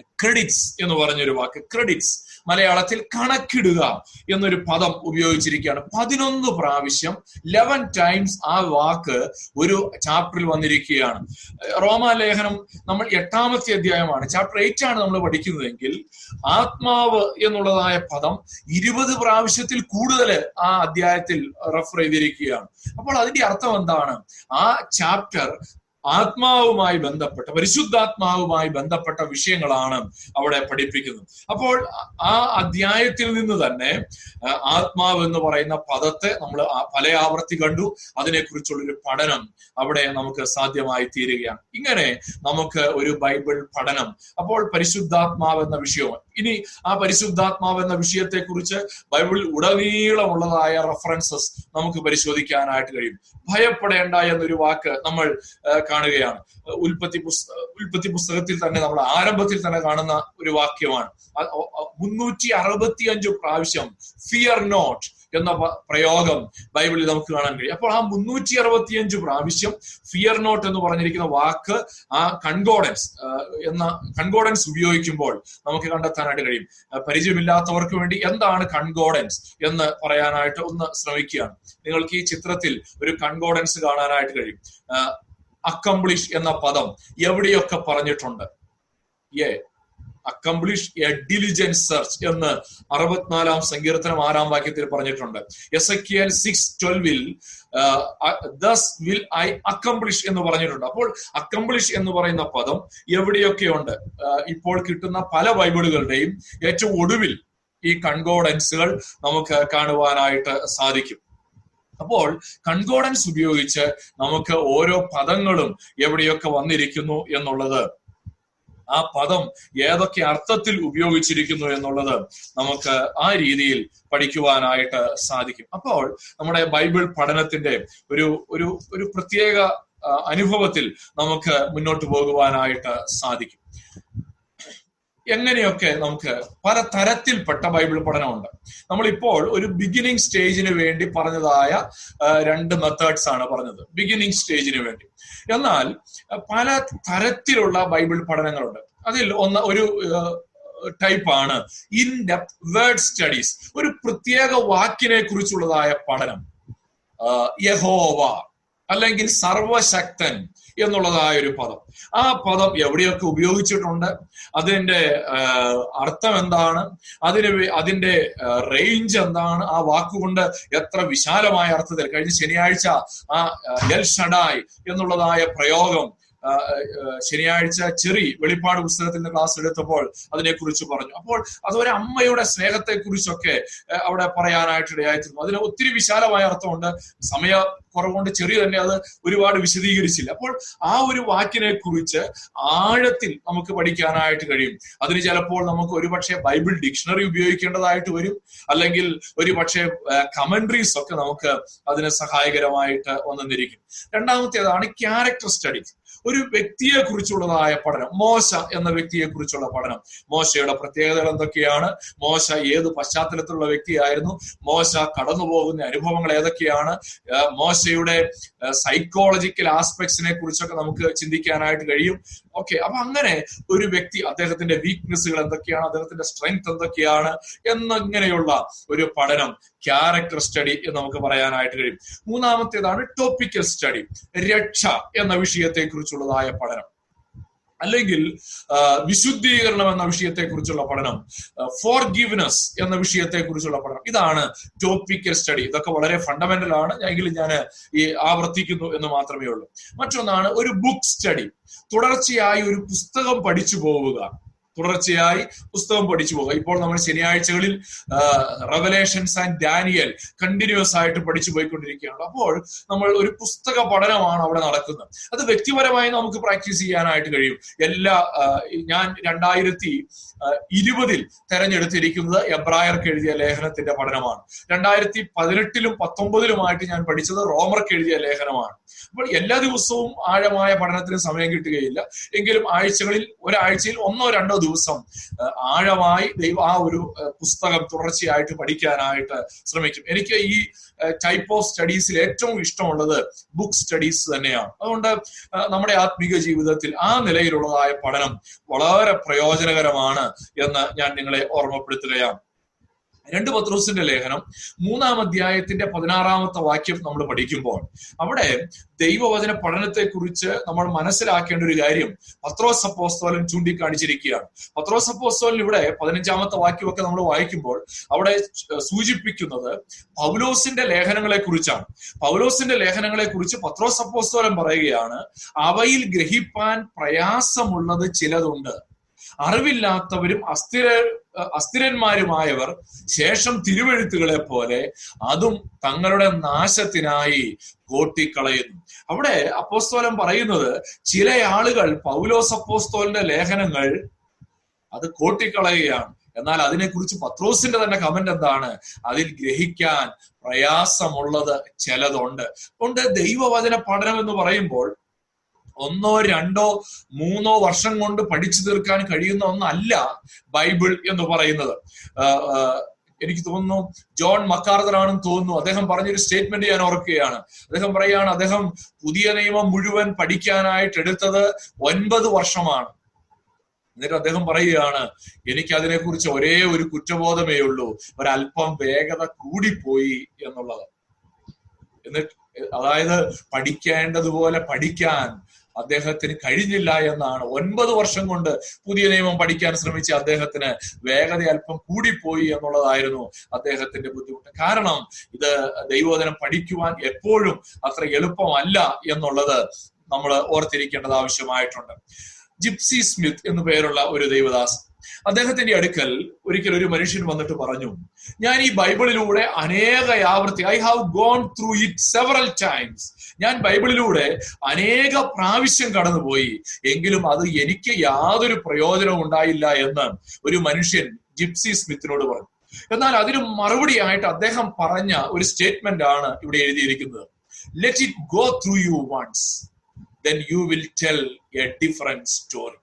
ക്രെഡിറ്റ്സ് എന്ന് പറഞ്ഞൊരു വാക്ക്. ക്രെഡിറ്റ്സ് മലയാളത്തിൽ കണക്കിടുക എന്നൊരു പദം ഉപയോഗിച്ചിരിക്കുകയാണ്. പതിനൊന്ന് പ്രാവശ്യം ലെവൻ ടൈംസ് ആ വാക്ക് ഒരു ചാപ്റ്ററിൽ വന്നിരിക്കുകയാണ്. റോമാലേഖനം നമ്മൾ എട്ടാമത്തെ അധ്യായമാണ്. ചാപ്റ്റർ എയ്റ്റ് ആണ് നമ്മൾ പഠിക്കുന്നതെങ്കിൽ ആത്മാവ് എന്നുള്ളതായ പദം ഇരുപത് പ്രാവശ്യത്തിൽ കൂടുതൽ ആ അധ്യായത്തിൽ റെഫർ ചെയ്തിരിക്കുകയാണ്. അപ്പോൾ അതിന്റെ അർത്ഥം എന്താണ്? ആ ചാപ്റ്റർ ആത്മാവുമായി ബന്ധപ്പെട്ട പരിശുദ്ധാത്മാവുമായി ബന്ധപ്പെട്ട വിഷയങ്ങളാണ് അവിടെ പഠിപ്പിക്കുന്നത്. അപ്പോൾ ആ അധ്യായത്തിൽ നിന്ന് തന്നെ ആത്മാവ് എന്ന് പറയുന്ന പദത്തെ നമ്മൾ പല ആവർത്തി കണ്ടു. അതിനെക്കുറിച്ചുള്ളൊരു പഠനം അവിടെ നമുക്ക് സാധ്യമായി തീരുകയാണ്. ഇങ്ങനെ നമുക്ക് ഒരു ബൈബിൾ പഠനം. അപ്പോൾ പരിശുദ്ധാത്മാവ് എന്ന വിഷയവും ഇനി ആ പരിശുദ്ധാത്മാവ് എന്ന വിഷയത്തെക്കുറിച്ച് ബൈബിളിൽ ഉടനീളമുള്ളതായ റെഫറൻസസ് നമുക്ക് പരിശോധിക്കാനായിട്ട് കഴിയും. ഭയപ്പെടേണ്ട എന്നൊരു വാക്ക് നമ്മൾ കാണുകയാണ്. ഉൽപ്പത്തി ഉൽപ്പത്തി പുസ്തകത്തിൽ തന്നെ നമ്മൾ ആരംഭത്തിൽ തന്നെ കാണുന്ന ഒരു വാക്യമാണ്. മുന്നൂറ്റി അറുപത്തി അഞ്ച് പ്രാവശ്യം ഫിയർ നോട്ട് എന്ന പ്രയോഗം ബൈബിളിൽ നമുക്ക് കാണാൻ കഴിയും. അപ്പോൾ ആ മുന്നൂറ്റി അറുപത്തിയഞ്ച് പ്രാവശ്യം ഫിയർ നോട്ട് എന്ന് പറഞ്ഞിരിക്കുന്ന വാക്ക് ആ കൺകോഡൻസ് എന്ന കൺകോഡൻസ് ഉപയോഗിക്കുമ്പോൾ നമുക്ക് കണ്ടെത്താനായിട്ട് കഴിയും. പരിചയമില്ലാത്തവർക്ക് വേണ്ടി എന്താണ് കൺകോഡൻസ് എന്ന് പറയാനായിട്ട് ഒന്ന് ശ്രമിക്കുകയാണ്. നിങ്ങൾക്ക് ഈ ചിത്രത്തിൽ ഒരു കൺകോഡൻസ് കാണാനായിട്ട് കഴിയും. അക്കംപ്ലിഷ് എന്ന പദം എവിടെയൊക്കെ പറഞ്ഞിട്ടുണ്ട്? ഏ അക്കംപ്ലിഷ് എ ഡിലിജൻസ് സെർച്ച് എന്ന് അറുപത്തിനാലാം സങ്കീർത്തനം ആറാം വാക്യത്തിൽ പറഞ്ഞിട്ടുണ്ട്. എസ് എ കെ സിക്സ് ട്വൽവിൽ ദസ് വിൽ ഐ അക്കംപ്ലിഷ് എന്ന് പറഞ്ഞിട്ടുണ്ട്. അപ്പോൾ അക്കംപ്ലിഷ് എന്ന് പറയുന്ന പദം എവിടെയൊക്കെയുണ്ട്? ഇപ്പോൾ കിട്ടുന്ന പല ബൈബിളുകളുടെയും ഏറ്റവും ഒടുവിൽ ഈ കൺകോഡൻസുകൾ നമുക്ക് കാണുവാനായിട്ട് സാധിക്കും. അപ്പോൾ കൺകോഡൻസ് ഉപയോഗിച്ച് നമുക്ക് ഓരോ പദങ്ങളും എവിടെയൊക്കെ വന്നിരിക്കുന്നു എന്നുള്ളത്. ആ പദം ഏതൊക്കെ അർത്ഥത്തിൽ ഉപയോഗിച്ചിരിക്കുന്നു എന്നുള്ളത് നമുക്ക് ആ രീതിയിൽ പഠിക്കുവാനായിട്ട് സാധിക്കും. അപ്പോൾ നമ്മുടെ ബൈബിൾ പഠനത്തിന്റെ ഒരു ഒരു ഒരു പ്രത്യേക അനുഭവത്തിൽ നമുക്ക് മുന്നോട്ട് പോകുവാനായിട്ട് സാധിക്കും. എങ്ങനെയൊക്കെ നമുക്ക് പല തരത്തിൽപ്പെട്ട ബൈബിൾ പഠനമുണ്ട്. നമ്മളിപ്പോൾ ഒരു ബിഗിനിങ് സ്റ്റേജിന് വേണ്ടി പറഞ്ഞതായ രണ്ട് മെത്തേഡ്സ് ആണ് പറഞ്ഞത്. ബിഗിനിങ് സ്റ്റേജിന് വേണ്ടി. എന്നാൽ പല തരത്തിലുള്ള ബൈബിൾ പഠനങ്ങളുണ്ട്. അതിൽ ഒന്ന് ഒരു ടൈപ്പാണ് ഇൻ ഡെപ്ത് വേർഡ് സ്റ്റഡീസ് ഒരു പ്രത്യേക വാക്കിനെ കുറിച്ചുള്ളതായ പഠനം. യഹോവ അല്ലെങ്കിൽ സർവശക്തൻ എന്നുള്ളതായ ഒരു പദം. ആ പദം എവിടെയൊക്കെ ഉപയോഗിച്ചിട്ടുണ്ട്? അതിന്റെ അർത്ഥം എന്താണ്? അതിന് അതിന്റെ റേഞ്ച് എന്താണ്? ആ വാക്കുകൊണ്ട് എത്ര വിശാലമായ അർത്ഥത്തിൽ കഴിഞ്ഞ ശനിയാഴ്ച ആ എൽ ഷഡായ് എന്നുള്ളതായ പ്രയോഗം ശനിയാഴ്ച ചെറി വെളിപ്പാട് പുസ്തകത്തിന്റെ ക്ലാസ് എടുത്തപ്പോൾ അതിനെക്കുറിച്ച് പറഞ്ഞു. അപ്പോൾ അതൊരു അമ്മയുടെ സ്നേഹത്തെക്കുറിച്ചൊക്കെ അവിടെ പറയാനായിട്ട് ഇടയായിത്തീർന്നു. അതിന് ഒത്തിരി വിശാലമായ അർത്ഥമുണ്ട്. സമയ കുറവുകൊണ്ട് ചെറിയ തന്നെ അത് ഒരുപാട് വിശദീകരിച്ചില്ല. അപ്പോൾ ആ ഒരു വാക്കിനെ കുറിച്ച് ആഴത്തിൽ നമുക്ക് പഠിക്കാനായിട്ട് കഴിയും. അതിന് ചിലപ്പോൾ നമുക്ക് ഒരുപക്ഷെ ബൈബിൾ ഡിക്ഷണറി ഉപയോഗിക്കേണ്ടതായിട്ട് വരും. അല്ലെങ്കിൽ ഒരു പക്ഷേ കമൻട്രീസ് ഒക്കെ നമുക്ക് അതിന് സഹായകരമായിട്ട് വന്നിരിക്കും. രണ്ടാമത്തേതാണ് ക്യാരക്ടർ സ്റ്റഡി. ഒരു വ്യക്തിയെ കുറിച്ചുള്ളതായ പഠനം. മോശ എന്ന വ്യക്തിയെ കുറിച്ചുള്ള പഠനം. മോശയുടെ പ്രത്യേകതകൾ എന്തൊക്കെയാണ്? മോശ ഏത് പശ്ചാത്തലത്തിലുള്ള വ്യക്തിയായിരുന്നു? മോശ കടന്നു പോകുന്ന അനുഭവങ്ങൾ ഏതൊക്കെയാണ്? മോശയുടെ സൈക്കോളജിക്കൽ ആസ്പെക്ട്സിനെ കുറിച്ചൊക്കെ നമുക്ക് ചിന്തിക്കാനായിട്ട് കഴിയും. ഓക്കെ അപ്പൊ അങ്ങനെ ഒരു വ്യക്തി അദ്ദേഹത്തിന്റെ വീക്ക്നെസ്സുകൾ എന്തൊക്കെയാണ്? അദ്ദേഹത്തിന്റെ സ്ട്രെങ്ത് എന്തൊക്കെയാണ്? എന്നിങ്ങനെയുള്ള ഒരു പഠനം ക്യാരക്ടർ സ്റ്റഡി എന്ന് നമുക്ക് പറയാനായിട്ട് കഴിയും. മൂന്നാമത്തേതാണ് ടോപ്പിക്കൽ സ്റ്റഡി രക്ഷ എന്ന വിഷയത്തെ കുറിച്ചുള്ളതായ പഠനം. അല്ലെങ്കിൽ വിശുദ്ധീകരണം എന്ന വിഷയത്തെ കുറിച്ചുള്ള പഠനം ഫോർ ഗിവ്നെസ് എന്ന വിഷയത്തെ കുറിച്ചുള്ള പഠനം. ഇതാണ് ടോപ്പിക്കൽ സ്റ്റഡി ഇതൊക്കെ വളരെ ഫണ്ടമെന്റൽ ആണ്. എങ്കിലും ഞാൻ ഈ ആവർത്തിക്കുന്നു എന്ന് മാത്രമേ ഉള്ളൂ. മറ്റൊന്നാണ് ഒരു ബുക്ക് സ്റ്റഡി തുടർച്ചയായി ഒരു പുസ്തകം പഠിച്ചു പോവുക. തുടർച്ചയായി പുസ്തകം പഠിച്ചു പോകുക ഇപ്പോൾ നമ്മൾ ശനിയാഴ്ചകളിൽ റവലേഷൻസ് ആൻഡ് ഡാനിയൽ കണ്ടിന്യൂസ് ആയിട്ട് പഠിച്ചു പോയിക്കൊണ്ടിരിക്കുകയാണ്. അപ്പോൾ നമ്മൾ ഒരു പുസ്തക പഠനമാണ് അവിടെ നടക്കുന്നത്. അത് വ്യക്തിപരമായി നമുക്ക് പ്രാക്ടീസ് ചെയ്യാനായിട്ട് കഴിയും. എല്ലാ ഞാൻ രണ്ടായിരത്തി ഇരുപതിൽ തെരഞ്ഞെടുത്തിരിക്കുന്നത് എബ്രായർക്ക് എഴുതിയ ലേഖനത്തിന്റെ പഠനമാണ്. രണ്ടായിരത്തി പതിനെട്ടിലും പത്തൊമ്പതിലുമായിട്ട് ഞാൻ പഠിച്ചത് റോമർക്ക് എഴുതിയ ലേഖനമാണ്. അപ്പോൾ എല്ലാ ദിവസവും ആഴമായ പഠനത്തിന് സമയം കിട്ടുകയില്ല. എങ്കിലും ആഴ്ചകളിൽ ഒരാഴ്ചയിൽ ഒന്നോ രണ്ടോ ആഴമായി ദൈവ ആ ഒരു പുസ്തകം തുടർച്ചയായിട്ട് പഠിക്കാനായിട്ട് ശ്രമിക്കും. എനിക്ക് ഈ ടൈപ്പ് ഓഫ് സ്റ്റഡീസിൽ ഏറ്റവും ഇഷ്ടമുള്ളത് ബുക്ക് സ്റ്റഡീസ് തന്നെയാണ്. അതുകൊണ്ട് നമ്മുടെ ആത്മീക ജീവിതത്തിൽ ആ നിലയിലുള്ളതായ പഠനം വളരെ പ്രയോജനകരമാണ് എന്ന് ഞാൻ നിങ്ങളെ ഓർമ്മപ്പെടുത്തുകയാണ്. രണ്ട് പത്രോസിന്റെ ലേഖനം മൂന്നാം അധ്യായത്തിന്റെ പതിനാറാമത്തെ വാക്യം നമ്മൾ പഠിക്കുമ്പോൾ അവിടെ ദൈവവചന പഠനത്തെ കുറിച്ച് നമ്മൾ മനസ്സിലാക്കേണ്ട ഒരു കാര്യം പത്രോസ് അപ്പോസ്തോലൻ ചൂണ്ടിക്കാണിച്ചിരിക്കുകയാണ്. പത്രോസ് അപ്പോസ്തോലൻ ഇവിടെ പതിനഞ്ചാമത്തെ വാക്യമൊക്കെ നമ്മൾ വായിക്കുമ്പോൾ അവിടെ സൂചിപ്പിക്കുന്നത് പൗലോസിന്റെ ലേഖനങ്ങളെ കുറിച്ചാണ് പൗലോസിന്റെ ലേഖനങ്ങളെ കുറിച്ച് പത്രോസ് അപ്പോസ്തോലൻ പറയുകയാണ് അവയിൽ ഗ്രഹിപ്പാൻ പ്രയാസമുള്ളത് ചിലതുണ്ട്. അറിവില്ലാത്തവരും അസ്ഥിര അസ്ഥിരന്മാരുമായവർ ശേഷം തിരുവെഴുത്തുകളെ പോലെ അതും തങ്ങളുടെ നാശത്തിനായി കോട്ടിക്കളയുന്നു. അവിടെ അപ്പോസ്തോലം പറയുന്നത് ചില ആളുകൾ പൗലോസ് അപ്പോസ്തോലിന്റെ ലേഖനങ്ങൾ അത് കോട്ടിക്കളയുകയാണ്. എന്നാൽ അതിനെക്കുറിച്ച് പത്രോസിന്റെ തന്നെ കമന്റ് എന്താണ്? അതിൽ ഗ്രഹിക്കാൻ പ്രയാസമുള്ളത് ചിലതുണ്ട്. അതുകൊണ്ട് ദൈവവചന പഠനം എന്ന് പറയുമ്പോൾ ഒന്നോ രണ്ടോ മൂന്നോ വർഷം കൊണ്ട് പഠിച്ചു തീർക്കാൻ കഴിയുന്ന ഒന്നല്ല ബൈബിൾ എന്ന് പറയുന്നത്. എനിക്ക് തോന്നുന്നു ജോൺ മക്കാർദറാണെന്ന് തോന്നുന്നു. അദ്ദേഹം പറഞ്ഞൊരു സ്റ്റേറ്റ്മെന്റ് ഞാൻ ഓർക്കുകയാണ്. അദ്ദേഹം പറയുകയാണ് അദ്ദേഹം പുതിയ നിയമം മുഴുവൻ പഠിക്കാനായിട്ട് എടുത്തത് ഒൻപത് വർഷമാണ്. എന്നിട്ട് അദ്ദേഹം പറയുകയാണ് എനിക്ക് അതിനെക്കുറിച്ച് ഒരേ ഒരു കുറ്റബോധമേ ഉള്ളൂ. ഒരല്പം വേഗത കൂടിപ്പോയി എന്നുള്ളത്. എന്നിട്ട് അതായത് പഠിക്കേണ്ടതുപോലെ പഠിക്കാൻ അദ്ദേഹത്തിന് കഴിഞ്ഞില്ല എന്നാണ് ഒൻപത് വർഷം കൊണ്ട് പുതിയ നിയമം പഠിക്കാൻ ശ്രമിച്ച അദ്ദേഹത്തിന് വേഗത അല്പം കൂടിപ്പോയി എന്നുള്ളതായിരുന്നു അദ്ദേഹത്തിന്റെ ബുദ്ധിമുട്ട്. കാരണം ഇത് ദൈവോധനം പഠിക്കുവാൻ എപ്പോഴും അത്ര എളുപ്പമല്ല എന്നുള്ളത് നമ്മൾ ഓർത്തിരിക്കേണ്ടത് ആവശ്യമായിട്ടുണ്ട്. ജിപ്സി സ്മിത്ത് എന്നു പേരുള്ള ഒരു ദൈവദാസ് അദ്ദേഹത്തിന്റെ അടുക്കൽ ഒരിക്കൽ ഒരു മനുഷ്യൻ വന്നിട്ട് പറഞ്ഞു ഞാൻ ഈ ബൈബിളിലൂടെ അനേക ആവർത്തി I have gone through it several times ഞാൻ ബൈബിളിലൂടെ അനേക പ്രാവശ്യം കടന്നുപോയി. എങ്കിലും അത് എനിക്ക് യാതൊരു പ്രയോജനവും ഉണ്ടായില്ല എന്ന് ഒരു മനുഷ്യൻ ജിപ്സി സ്മിത്തിനോട് പറഞ്ഞു. എന്നാൽ അതിന് മറുപടിയായിട്ട് അദ്ദേഹം പറഞ്ഞ ഒരു സ്റ്റേറ്റ്മെന്റ് ആണ് ഇവിടെ എഴുതിയിരിക്കുന്നത്. Let it go through you once then you will tell a different story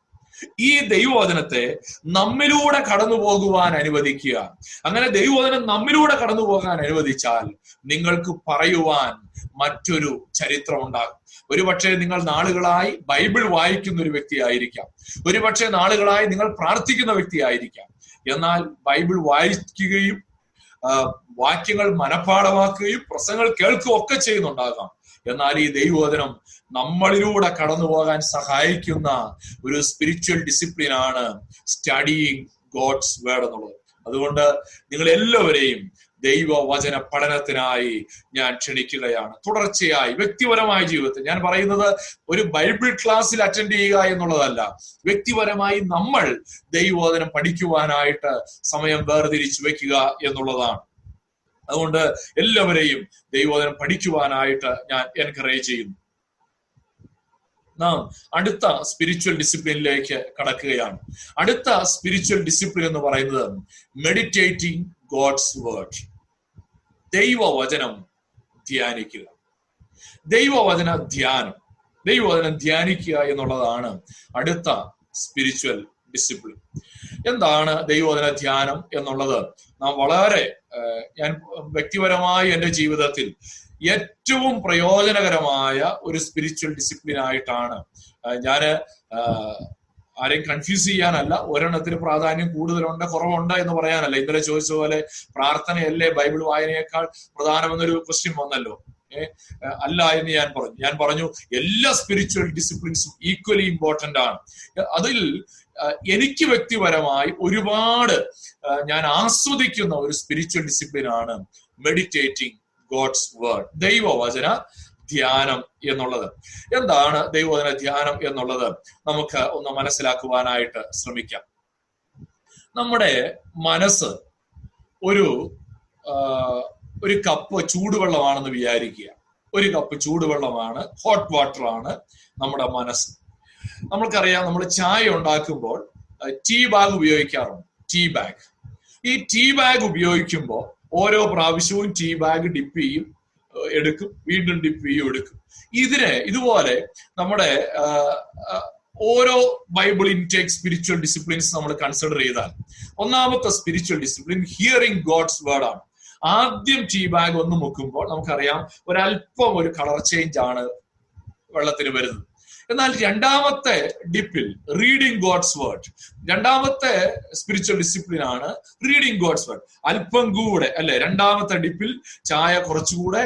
ഈ ദൈവവചനത്തെ നമ്മിലൂടെ കടന്നു പോകുവാൻ അനുവദിക്കുക. അങ്ങനെ ദൈവവചനം നമ്മിലൂടെ കടന്നു പോകാൻ അനുവദിച്ചാൽ നിങ്ങൾക്ക് പറയുവാൻ മറ്റൊരു ചരിത്രം ഉണ്ടാകും. ഒരുപക്ഷെ നിങ്ങൾ നാളുകളായി ബൈബിൾ വായിക്കുന്ന ഒരു വ്യക്തിയായിരിക്കാം ഒരുപക്ഷെ നാളുകളായി നിങ്ങൾ പ്രാർത്ഥിക്കുന്ന വ്യക്തിയായിരിക്കാം എന്നാൽ ബൈബിൾ വായിക്കുകയും വാക്യങ്ങൾ മനഃപ്പാടമാക്കുകയും പ്രസംഗങ്ങൾ കേൾക്കുകയും ഒക്കെ ചെയ്യുന്നുണ്ടാകാം. എന്നാൽ ഈ ദൈവവചനം നമ്മളിലൂടെ കടന്നു പോകാൻ സഹായിക്കുന്ന ഒരു സ്പിരിച്വൽ ഡിസിപ്ലിൻ ആണ് സ്റ്റഡിയിങ് ഗോഡ്സ് വേർഡ് എന്നുള്ളത്. അതുകൊണ്ട് നിങ്ങൾ എല്ലാവരെയും ദൈവവചന പഠനത്തിനായി ഞാൻ ക്ഷണിക്കുകയാണ്. തുടർച്ചയായി വ്യക്തിപരമായ ജീവിതത്തിൽ. ഞാൻ പറയുന്നത് ഒരു ബൈബിൾ ക്ലാസ്സിൽ അറ്റൻഡ് ചെയ്യുക എന്നുള്ളതല്ല. വ്യക്തിപരമായി നമ്മൾ ദൈവവചനം പഠിക്കുവാനായിട്ട് സമയം വേർതിരിച്ചു വെക്കുക എന്നുള്ളതാണ്. അതുകൊണ്ട് എല്ലാവരെയും ദൈവവചനം പഠിക്കുവാനായിട്ട് ഞാൻ എൻകറേജ് ചെയ്യുന്നു. നാം അടുത്ത സ്പിരിച്വൽ ഡിസിപ്ലിനിലേക്ക് കടക്കുകയാണ്. അടുത്ത സ്പിരിച്വൽ ഡിസിപ്ലിൻ എന്ന് പറയുന്നത് മെഡിറ്റേറ്റിംഗ് ഗോഡ്സ് വേർഡ്. ദൈവവചനം ധ്യാനിക്കുക. ദൈവവചന ധ്യാനം. ദൈവവചനം ധ്യാനിക്കുക എന്നുള്ളതാണ് അടുത്ത സ്പിരിച്വൽ ഡിസിപ്ലിൻ എന്താണ് ദൈവവചന ധ്യാനം എന്നുള്ളത്? നാം വളരെ ഞാൻ വ്യക്തിപരമായി എന്റെ ജീവിതത്തിൽ ഏറ്റവും പ്രയോജനകരമായ ഒരു സ്പിരിച്വൽ ഡിസിപ്ലിൻ ആയിട്ടാണ് ഞാൻ ആരെയും കൺഫ്യൂസ് ചെയ്യാനല്ല. ഒരെണ്ണത്തിന് പ്രാധാന്യം കൂടുതലുണ്ട് കുറവുണ്ട് എന്ന് പറയാനല്ല. ഇന്നലെ ചോദിച്ച പോലെ പ്രാർത്ഥനയല്ലേ ബൈബിൾ വായനയേക്കാൾ പ്രധാനമെന്നൊരു ക്വസ്റ്റ്യൻ വന്നല്ലോ. അല്ല എന്ന് ഞാൻ പറഞ്ഞു ഞാൻ പറഞ്ഞു എല്ലാ സ്പിരിച്വൽ ഡിസിപ്ലിൻസും ഈക്വലി ഇമ്പോർട്ടന്റ് ആണ്. അതിൽ എനിക്ക് വ്യക്തിപരമായി ഒരുപാട് ഞാൻ ആസ്വദിക്കുന്ന ഒരു സ്പിരിച്വൽ ഡിസിപ്ലിൻ ആണ് മെഡിറ്റേറ്റിംഗ് ഗോഡ്സ് വേർഡ് ദൈവവചന ധ്യാനം എന്നുള്ളത്. എന്താണ് ദൈവവചന ധ്യാനം എന്നുള്ളത് നമുക്ക് ഒന്ന് മനസ്സിലാക്കുവാനായിട്ട് ശ്രമിക്കാം. നമ്മുടെ മനസ്സ് ഒരു ഒരു കപ്പ് ചൂടുവെള്ളമാണെന്ന് വിചാരിക്കുക. ഒരു കപ്പ് ചൂടുവെള്ളമാണ് ഹോട്ട് വാട്ടർ ആണ് നമ്മുടെ മനസ്സ്. നമ്മൾക്കറിയാം നമ്മൾ ചായ ഉണ്ടാക്കുമ്പോൾ ടീ ബാഗ് ഉപയോഗിക്കാറുണ്ട്. ടീ ബാഗ് ഈ ടീ ബാഗ് ഉപയോഗിക്കുമ്പോൾ ഓരോ പ്രാവശ്യവും ടീ ബാഗ് ഡിപ്പ് ചെയ്യും. എടുക്കും വീണ്ടും ഡിപ്പ് ചെയ്യും എടുക്കും. ഇതിന് ഇതുപോലെ നമ്മുടെ ഓരോ ബൈബിൾ ഇൻടേക്ക് സ്പിരിച്വൽ ഡിസിപ്ലിൻസ് നമ്മൾ കൺസിഡർ ചെയ്താൽ ഒന്നാമത്തെ spiritual discipline hearing God's word ആണ്. ആദ്യം ടീ ബാഗ് ഒന്ന് മുക്കുമ്പോൾ നമുക്കറിയാം ഒരല്പം ഒരു കളർ ചേഞ്ച് ആണ് വെള്ളത്തിന് വരുന്നത്. എന്നാൽ രണ്ടാമത്തെ ഡിപ്പിൽ റീഡിങ് ഗോഡ്സ് വേർഡ് രണ്ടാമത്തെ സ്പിരിച്വൽ ഡിസിപ്ലിൻ ആണ് റീഡിങ് ഗോഡ്സ് വേർഡ് അല്പം കൂടെ അല്ലെ രണ്ടാമത്തെ ഡിപ്പിൽ ചായ കുറച്ചുകൂടെ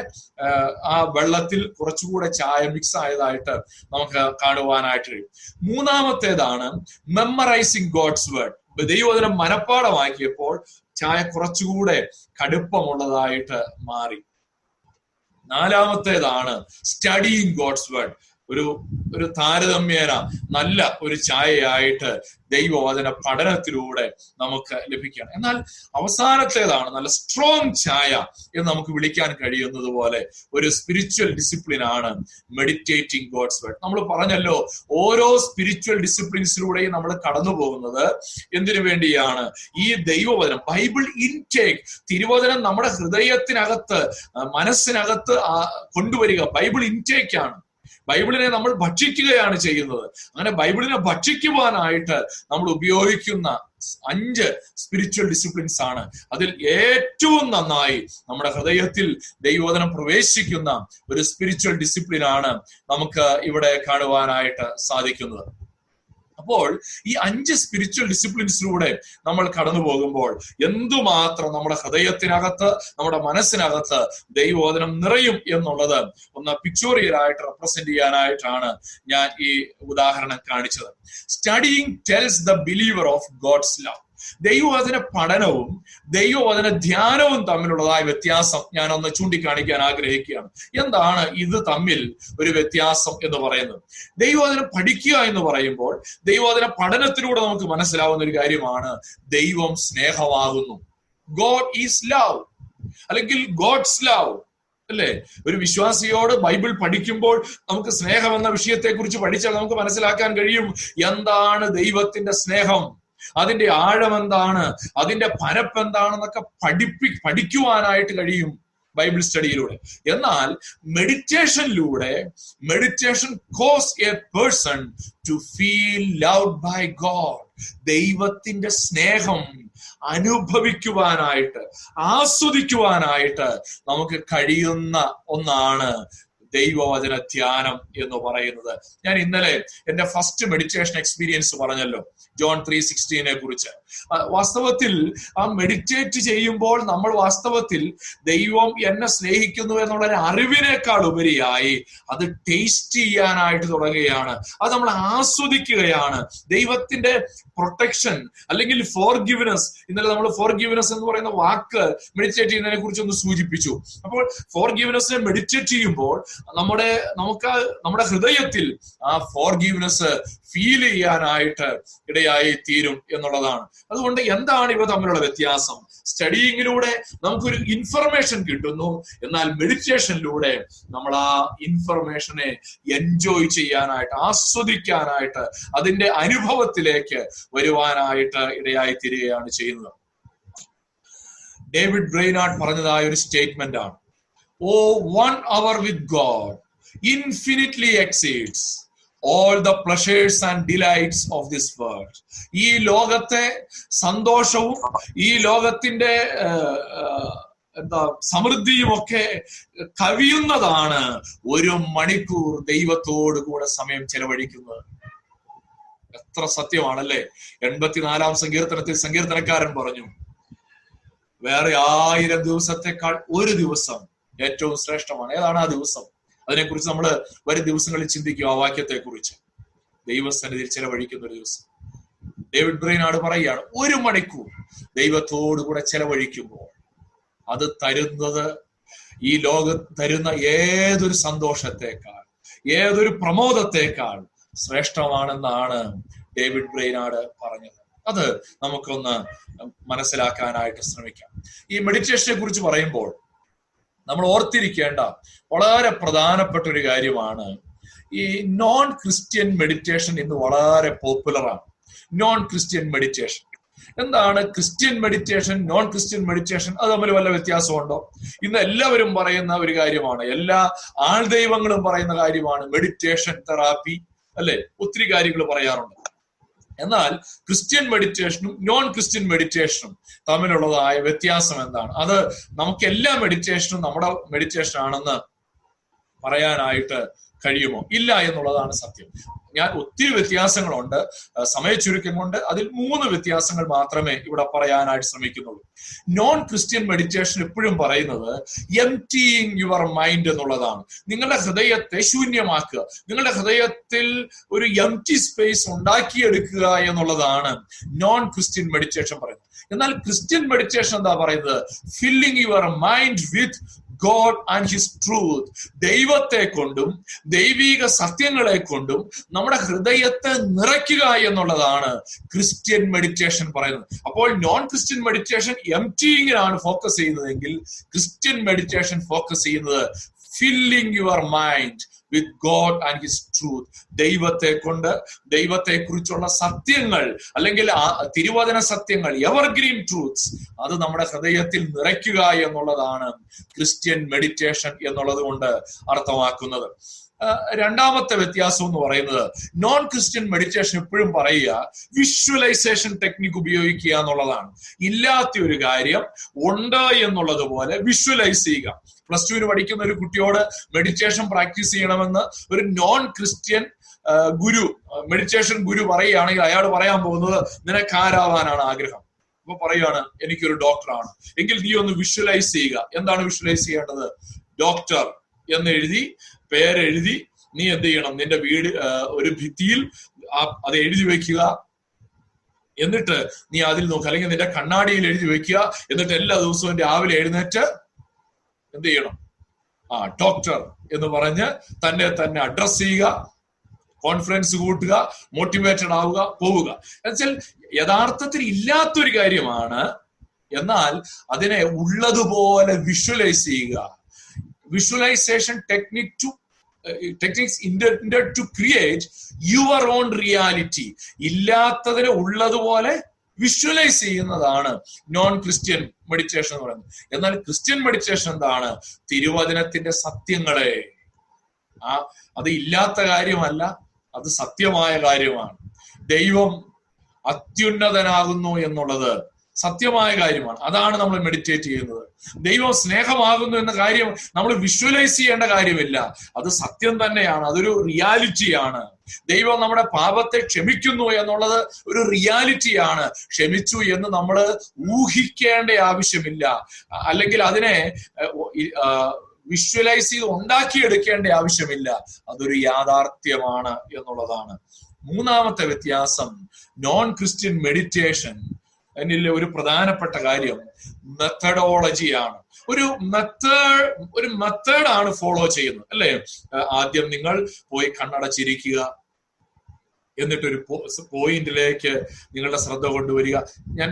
ആ വെള്ളത്തിൽ കുറച്ചുകൂടെ ചായ മിക്സ് ആയതായിട്ട് നമുക്ക് കാണുവാനായിട്ട് കഴിയും. മൂന്നാമത്തേതാണ് മെമ്മറൈസിങ് ഗോഡ്സ് വേർഡ് ദൈവവചനം മനഃപ്പാടമാക്കിയപ്പോൾ ചായ കുറച്ചുകൂടെ കടുപ്പമുള്ളതായിട്ട് മാറി. നാലാമത്തേതാണ് സ്റ്റഡിയിങ് ഗോഡ്സ് വേർഡ് ഒരു ഒരു താരതമ്യേന നല്ല ഒരു ചായയായിട്ട് ദൈവവചന പഠനത്തിലൂടെ നമുക്ക് ലഭിക്കണം എന്നാൽ അവസാനത്തേതാണ് നല്ല സ്ട്രോങ് ചായ എന്ന് നമുക്ക് വിളിക്കാൻ കഴിയുന്നത് പോലെ ഒരു സ്പിരിച്വൽ ഡിസിപ്ലിൻ ആണ് മെഡിറ്റേറ്റിംഗ് ഗോഡ്സ് വേർഡ് നമ്മൾ പറഞ്ഞല്ലോ ഓരോ സ്പിരിച്വൽ ഡിസിപ്ലിൻസിലൂടെയും നമ്മൾ കടന്നു പോകുന്നത് എന്തിനു വേണ്ടിയാണ്? ഈ ദൈവവചനം ബൈബിൾ ഇൻടേക്ക് തിരുവചനം നമ്മുടെ ഹൃദയത്തിനകത്ത് മനസ്സിനകത്ത് കൊണ്ടുവരിക ബൈബിൾ ഇൻടേക്ക് ആണ്. ബൈബിളിനെ നമ്മൾ ഭക്ഷിക്കുകയാണ് ചെയ്യുന്നത്. അങ്ങനെ ബൈബിളിനെ ഭക്ഷിക്കുവാനായിട്ട് നമ്മൾ ഉപയോഗിക്കുന്ന അഞ്ച് സ്പിരിച്വൽ ഡിസിപ്ലിൻസ് ആണ്. അതിൽ ഏറ്റവും നന്നായി നമ്മുടെ ഹൃദയത്തിൽ ദൈവോധനം പ്രവേശിക്കുന്ന ഒരു സ്പിരിച്വൽ ഡിസിപ്ലിൻ ആണ് നമുക്ക് ഇവിടെ കാണുവാനായിട്ട് സാധിക്കുന്നത്. അപ്പോൾ ഈ അഞ്ച് സ്പിരിച്വൽ ഡിസിപ്ലിൻസിലൂടെ നമ്മൾ കടന്നു പോകുമ്പോൾ എന്തുമാത്രം നമ്മുടെ ഹൃദയത്തിനകത്ത് നമ്മുടെ മനസ്സിനകത്ത് ദൈവോധനം നിറയും എന്നുള്ളത് ഒന്ന് പിക്ചോറിയലായിട്ട് റെപ്രസെന്റ് ചെയ്യാനായിട്ടാണ് ഞാൻ ഈ ഉദാഹരണം കാണിച്ചത്. Studying tells the believer of God's love ദൈവവചന പഠനവും ദൈവവചന ധ്യാനവും തമ്മിലുള്ളതായ വ്യത്യാസം ഞാൻ ഒന്ന് ചൂണ്ടിക്കാണിക്കാൻ ആഗ്രഹിക്കുകയാണ്. എന്താണ് ഇത് തമ്മിൽ ഒരു വ്യത്യാസം എന്ന് പറയുന്നത്? ദൈവവചനം പഠിക്കുക എന്ന് പറയുമ്പോൾ ദൈവവചന പഠനത്തിലൂടെ നമുക്ക് മനസ്സിലാവുന്ന ഒരു കാര്യമാണ് ദൈവം സ്നേഹമാകുന്നു. ഗോഡ് ഈസ് ലവ് അല്ലെങ്കിൽ ഗോഡ്സ് ലവ് അല്ലേ? ഒരു വിശ്വാസിയോട് ബൈബിൾ പഠിക്കുമ്പോൾ നമുക്ക് സ്നേഹം എന്ന വിഷയത്തെ കുറിച്ച് പഠിച്ചാൽ നമുക്ക് മനസ്സിലാക്കാൻ കഴിയും. എന്താണ് ദൈവത്തിന്റെ സ്നേഹം? അതിന്റെ ആഴം എന്താണ്? അതിന്റെ പരപ്പ് എന്താണെന്നൊക്കെ പഠിപ്പി പഠിക്കുവാനായിട്ട് കഴിയും ബൈബിൾ സ്റ്റഡിയിലൂടെ. എന്നാൽ മെഡിറ്റേഷനിലൂടെ meditation cause a person to feel love by God. ദൈവത്തിന്റെ സ്നേഹം അനുഭവിക്കുവാനായിട്ട് ആസ്വദിക്കുവാനായിട്ട് നമുക്ക് കഴിയുന്ന ഒന്നാണ് ദൈവവചന ധ്യാനം എന്ന് പറയുന്നത്. ഞാൻ ഇന്നലെ എന്റെ ഫസ്റ്റ് മെഡിറ്റേഷൻ എക്സ്പീരിയൻസ് പറഞ്ഞല്ലോ ജോൺ ത്രീ സിക്സ്റ്റീനെ കുറിച്ച്. വാസ്തവത്തിൽ ആ മെഡിറ്റേറ്റ് ചെയ്യുമ്പോൾ നമ്മൾ വാസ്തവത്തിൽ ദൈവം എന്നെ സ്നേഹിക്കുന്നു എന്നുള്ള ഒരു അറിവിനേക്കാൾ ഉപരിയായി അത് ടേസ്റ്റ് ചെയ്യാനായിട്ട് തുടങ്ങുകയാണ്. അത് നമ്മൾ ആസ്വദിക്കുകയാണ്. ദൈവത്തിന്റെ പ്രൊട്ടക്ഷൻ അല്ലെങ്കിൽ ഫോർ ഗിവനസ് ഇന്നലെ നമ്മൾ ഫോർ ഗിവനസ് എന്ന് പറയുന്ന വാക്ക് മെഡിറ്റേറ്റ് ചെയ്യുന്നതിനെ കുറിച്ച് ഒന്ന് സൂചിപ്പിച്ചു. അപ്പോൾ ഫോർ ഗിവനസിനെ മെഡിറ്റേറ്റ് ചെയ്യുമ്പോൾ നമ്മുടെ നമുക്ക് നമ്മുടെ ഹൃദയത്തിൽ ആ ഫോർ ഗിവനസ് ഫീൽ ചെയ്യാനായിട്ട് ഇടയായി തീരും എന്നുള്ളതാണ്. അതുകൊണ്ട് എന്താണ് ഇവ തമ്മിലുള്ള വ്യത്യാസം? സ്റ്റഡിയിങ്ങിലൂടെ നമുക്കൊരു ഇൻഫർമേഷൻ കിട്ടുന്നു. എന്നാൽ മെഡിറ്റേഷനിലൂടെ നമ്മൾ ആ ഇൻഫർമേഷനെ എൻജോയ് ചെയ്യാനായിട്ട് ആസ്വദിക്കാനായിട്ട് അതിന്റെ അനുഭവത്തിലേക്ക് വരുവാനായിട്ട് ഇടയായി തീരുകയാണ് ചെയ്യുന്നത്. ഡേവിഡ് ബ്രെയിനാർഡ് പറഞ്ഞതായ ഒരു സ്റ്റേറ്റ്മെന്റ് ആണ്. ഓ one hour with God infinitely exceeds all the pleasures and delights of this world ഈ ലോകത്തെ സന്തോഷവും ഈ ലോകത്തിന്റെ എന്താ സമൃദ്ധിയും ഒക്കെ കവിയുന്നതാണ് ഒരു മണിക്കൂർ ദൈവത്തോട് കൂടെ സമയം ചെലവഴിക്കുന്നത്. എത്ര സത്യമാണല്ലേ? എൺപത്തിനാലാം സങ്കീർത്തനത്തിൽ സങ്കീർത്തനക്കാരൻ പറഞ്ഞു വേറെ ആയിരം ദിവസത്തെക്കാൾ ഒരു ദിവസം ഏറ്റവും ശ്രേഷ്ഠമാണ്. ഏതാണ് ആ ദിവസം? അതിനെക്കുറിച്ച് നമ്മൾ വരും ദിവസങ്ങളിൽ ചിന്തിക്കും ആ വാക്യത്തെ കുറിച്ച് ദൈവസന്നിധിയിൽ ചെലവഴിക്കുന്ന ഒരു ദിവസം. ഡേവിഡ് ബ്രെയിനാട് പറയുകയാണ് ഒരു മണിക്കൂർ ദൈവത്തോടു കൂടെ ചെലവഴിക്കുമ്പോൾ അത് തരുന്നത് ഈ ലോകം തരുന്ന ഏതൊരു സന്തോഷത്തെക്കാൾ ഏതൊരു പ്രമോദത്തെക്കാൾ ശ്രേഷ്ഠമാണെന്നാണ് ഡേവിഡ് ബ്രെയിനാട് പറഞ്ഞത്. അത് നമുക്കൊന്ന് മനസ്സിലാക്കാനായിട്ട് ശ്രമിക്കാം. ഈ മെഡിറ്റേഷനെ കുറിച്ച് പറയുമ്പോൾ നമ്മൾ ഓർത്തിരിക്കേണ്ട വളരെ പ്രധാനപ്പെട്ട ഒരു കാര്യമാണ് ഈ നോൺ ക്രിസ്ത്യൻ മെഡിറ്റേഷൻ ഇന്ന് വളരെ പോപ്പുലറാണ് നോൺ ക്രിസ്ത്യൻ മെഡിറ്റേഷൻ എന്താണ് Christian meditation non Christian meditation അത് തമ്മിൽ വല്ല വ്യത്യാസമുണ്ടോ? ഇന്ന് എല്ലാവരും പറയുന്ന ഒരു കാര്യമാണ് എല്ലാ ആൾദൈവങ്ങളും പറയുന്ന കാര്യമാണ് മെഡിറ്റേഷൻ തെറാപ്പി അല്ലെ? ഒത്തിരി കാര്യങ്ങൾ പറയാറുണ്ട്. എന്നാൽ ക്രിസ്ത്യൻ മെഡിറ്റേഷനും നോൺ ക്രിസ്ത്യൻ മെഡിറ്റേഷനും തമ്മിലുള്ളതായ വ്യത്യാസം എന്താണ്? അത് നമുക്ക് എല്ലാ മെഡിറ്റേഷനും നമ്മുടെ മെഡിറ്റേഷൻ ആണെന്ന് പറയാനായിട്ട് കഴിയുമോ? ഇല്ല എന്നുള്ളതാണ് സത്യം. ഞാൻ ഒത്തിരി വ്യത്യാസങ്ങളുണ്ട്. സമയ ചുരുക്കം കൊണ്ട് അതിൽ മൂന്ന് വ്യത്യാസങ്ങൾ മാത്രമേ ഇവിടെ പറയാനായിട്ട് ശ്രമിക്കുന്നുള്ളൂ. നോൺ ക്രിസ്ത്യൻ മെഡിറ്റേഷൻ എപ്പോഴും പറയുന്നത് എം എംറ്റിങ് യുവർ മൈൻഡ് എന്നുള്ളതാണ്. നിങ്ങളുടെ ഹൃദയത്തെ ശൂന്യമാക്കുക. നിങ്ങളുടെ ഹൃദയത്തിൽ ഒരു എം ടി സ്പേസ് ഉണ്ടാക്കിയെടുക്കുക എന്നുള്ളതാണ് നോൺ ക്രിസ്ത്യൻ മെഡിറ്റേഷൻ പറയുന്നത്. എന്നാൽ ക്രിസ്ത്യൻ മെഡിറ്റേഷൻ എന്താ പറയുന്നത്? Filling your mind with God and his truth ദൈവത്തെ കൊണ്ടും ദൈവീക സത്യങ്ങളെ കൊണ്ടും നമ്മുടെ ഹൃദയത്തെ നിറയ്ക്കുക എന്നുള്ളതാണ് ക്രിസ്ത്യൻ മെഡിറ്റേഷൻ പറയുന്നത്. അപ്പോൾ നോൺ ക്രിസ്ത്യൻ മെഡിറ്റേഷൻ എം ടിയിങ്ങിലാണ് ഫോക്കസ് ചെയ്യുന്നതെങ്കിൽ ക്രിസ്ത്യൻ മെഡിറ്റേഷൻ ഫോക്കസ് ചെയ്യുന്നത് filling your mind with God and his truth ദൈവത്തെ കൊണ്ട് ദൈവത്തെ കുറിച്ചുള്ള സത്യങ്ങൾ അല്ലെങ്കിൽ തിരുവചന സത്യങ്ങൾ എവർഗ്രീൻ ട്രൂത്ത്സ് അത് നമ്മുടെ ഹൃദയത്തിൽ നിറയ്ക്കുക എന്നുള്ളതാണ് ക്രിസ്ത്യൻ മെഡിറ്റേഷൻ എന്നുള്ളത് കൊണ്ട് അർത്ഥമാക്കുന്നത്. രണ്ടാമത്തെ വ്യത്യാസം എന്ന് പറയുന്നത് നോൺ ക്രിസ്ത്യൻ മെഡിറ്റേഷൻ എപ്പോഴും പറയുക വിഷ്വലൈസേഷൻ ടെക്നിക് ഉപയോഗിക്കുക എന്നുള്ളതാണ്. ഇല്ലാത്ത ഒരു കാര്യം ഉണ്ട് എന്നുള്ളത് പോലെ വിഷ്വലൈസ് ചെയ്യുക. പ്ലസ് ടുവിന് പഠിക്കുന്ന ഒരു കുട്ടിയോട് മെഡിറ്റേഷൻ പ്രാക്ടീസ് ചെയ്യണമെന്ന് ഒരു non Christian guru meditation guru പറയുകയാണെങ്കിൽ അയാൾ പറയാൻ പോകുന്നത് നിനക്ക് ആരാവാനാണ് ആഗ്രഹം. അപ്പൊ പറയുകയാണ് എനിക്കൊരു ഡോക്ടറാണ് എങ്കിൽ നീ ഒന്ന് വിഷ്വലൈസ് ചെയ്യുക. എന്താണ് വിഷ്വലൈസ് ചെയ്യേണ്ടത്? ഡോക്ടർ എന്ന് എഴുതി പേരെഴുതി നീ എന്ത് ചെയ്യണം? നിന്റെ വീട് ഒരു ഭിത്തിയിൽ അത് എഴുതി വെക്കുക എന്നിട്ട് നീ അതിൽ നോക്കുക അല്ലെങ്കിൽ നിന്റെ കണ്ണാടിയിൽ എഴുതി വെക്കുക എന്നിട്ട് എല്ലാ ദിവസവും രാവിലെ എഴുന്നേറ്റ് എന്ത് ചെയ്യണം? ആ ഡോക്ടർ എന്ന് പറഞ്ഞ് തന്നെ തന്നെ അഡ്രസ് ചെയ്യുക കോൺഫിഡൻസ് കൂട്ടുക മോട്ടിവേറ്റഡ് ആവുക പോവുക. എന്നുവെച്ചാൽ യഥാർത്ഥത്തിൽ ഇല്ലാത്തൊരു കാര്യമാണ്. എന്നാൽ അതിനെ ഉള്ളതുപോലെ വിഷ്വലൈസ് ചെയ്യുക. Visualisation technique to techniques intend to create your own reality ഇല്ലാത്തതിനെ ഉള്ളതുപോലെ വിഷ്വലൈസ് ചെയ്യുന്നതാണ് നോൺ ക്രിസ്ത്യൻ മെഡിറ്റേഷൻ എന്ന് പറയുന്നത്. എന്നാൽ ക്രിസ്ത്യൻ മെഡിറ്റേഷൻ എന്താണ്? തിരുവചനത്തിന്റെ സത്യങ്ങളെ. ആ അത് ഇല്ലാത്ത കാര്യമല്ല അത് സത്യമായ കാര്യമാണ്. ദൈവം അത്യുന്നതനാകുന്നു എന്നുള്ളത് സത്യമായ കാര്യമാണ്. അതാണ് നമ്മൾ മെഡിറ്റേറ്റ് ചെയ്യുന്നത്. ദൈവം സ്നേഹമാകുന്നു എന്ന കാര്യം നമ്മൾ വിഷ്വലൈസ് ചെയ്യേണ്ട കാര്യമില്ല. അത് സത്യം തന്നെയാണ്. അതൊരു റിയാലിറ്റിയാണ് ദൈവം നമ്മുടെ പാപത്തെ ക്ഷമിക്കുന്നു എന്നുള്ളത് ഒരു റിയാലിറ്റിയാണ് ക്ഷമിച്ചു എന്ന് നമ്മൾ ഊഹിക്കേണ്ട ആവശ്യമില്ല. അല്ലെങ്കിൽ അതിനെ വിഷ്വലൈസ് ചെയ്ത് ഉണ്ടാക്കിയെടുക്കേണ്ട ആവശ്യമില്ല. അതൊരു യാഥാർത്ഥ്യമാണ് എന്നുള്ളതാണ്. മൂന്നാമത്തെ വ്യത്യാസം നോൺ ക്രിസ്ത്യൻ മെഡിറ്റേഷൻ എന്നിലെ ഒരു പ്രധാനപ്പെട്ട കാര്യം മെത്തഡോളജിയാണ് ഒരു മെത്തേഡ് ഒരു മെത്തേഡാണ് ഫോളോ ചെയ്യുന്നത്. അല്ലേ? ആദ്യം നിങ്ങൾ പോയി കണ്ണടച്ചിരിക്കുക. എന്നിട്ടൊരു പോയിന്റിലേക്ക് നിങ്ങളുടെ ശ്രദ്ധ കൊണ്ടുവരിക. ഞാൻ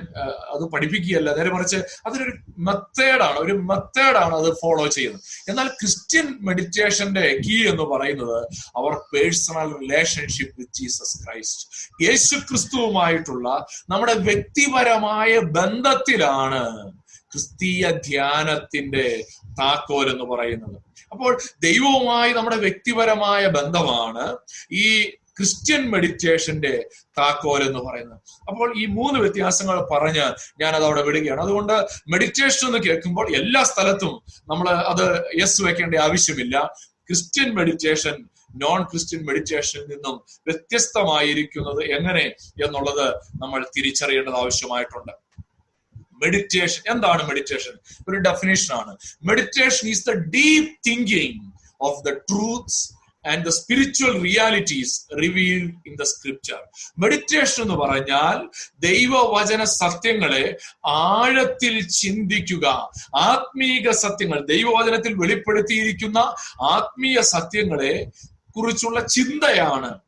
അത് പഠിപ്പിക്കുകയല്ല. നേരെ മറിച്ച് അതിനൊരു മെത്തേഡാണ് ഒരു മെത്തേഡാണ് അത് ഫോളോ ചെയ്യുന്നത്. എന്നാൽ ക്രിസ്ത്യൻ മെഡിറ്റേഷന്റെ കീ എന്ന് പറയുന്നത് our personal relationship with Jesus Christ. യേശു ക്രിസ്തുവുമായിട്ടുള്ള നമ്മുടെ വ്യക്തിപരമായ ബന്ധത്തിലാണ് ക്രിസ്തീയ ധ്യാനത്തിന്റെ താക്കോൽ എന്ന് പറയുന്നത്. അപ്പോൾ ദൈവവുമായി നമ്മുടെ വ്യക്തിപരമായ ബന്ധമാണ് ഈ ക്രിസ്ത്യൻ മെഡിറ്റേഷന്റെ താക്കോൽ എന്ന് പറയുന്നത്. അപ്പോൾ ഈ മൂന്ന് വ്യത്യാസങ്ങൾ പറഞ്ഞ് ഞാൻ അത് അവിടെ വിടുകയാണ്. അതുകൊണ്ട് മെഡിറ്റേഷൻ എന്ന് കേൾക്കുമ്പോൾ എല്ലാ സ്ഥലത്തും നമ്മൾ അത് യെസ് വെക്കേണ്ട ആവശ്യമില്ല. ക്രിസ്ത്യൻ മെഡിറ്റേഷൻ നോൺ ക്രിസ്ത്യൻ മെഡിറ്റേഷനിൽ നിന്നും വ്യത്യസ്തമായിരിക്കുന്നത് എങ്ങനെ എന്നുള്ളത് നമ്മൾ തിരിച്ചറിയേണ്ടത് ആവശ്യമായിട്ടുണ്ട്. മെഡിറ്റേഷൻ എന്താണ് മെഡിറ്റേഷൻ? ഒരു ഡെഫിനേഷൻ ആണ്. Meditation is the deep thinking of the truths and the spiritual realities revealed in the scripture meditation എന്ന് പറഞ്ഞാൽ ദൈവവചന സത്യങ്ങളെ ആഴത്തിൽ ചിന്തിക്കുക. ആത്മീക സത്യങ്ങൾ ദൈവവചനത്തിൽ വെളിപ്പെടുത്തിയിരിക്കുന്ന ആത്മീയ സത്യങ്ങളെ കുറിച്ചുള്ള ചിന്തയാണ്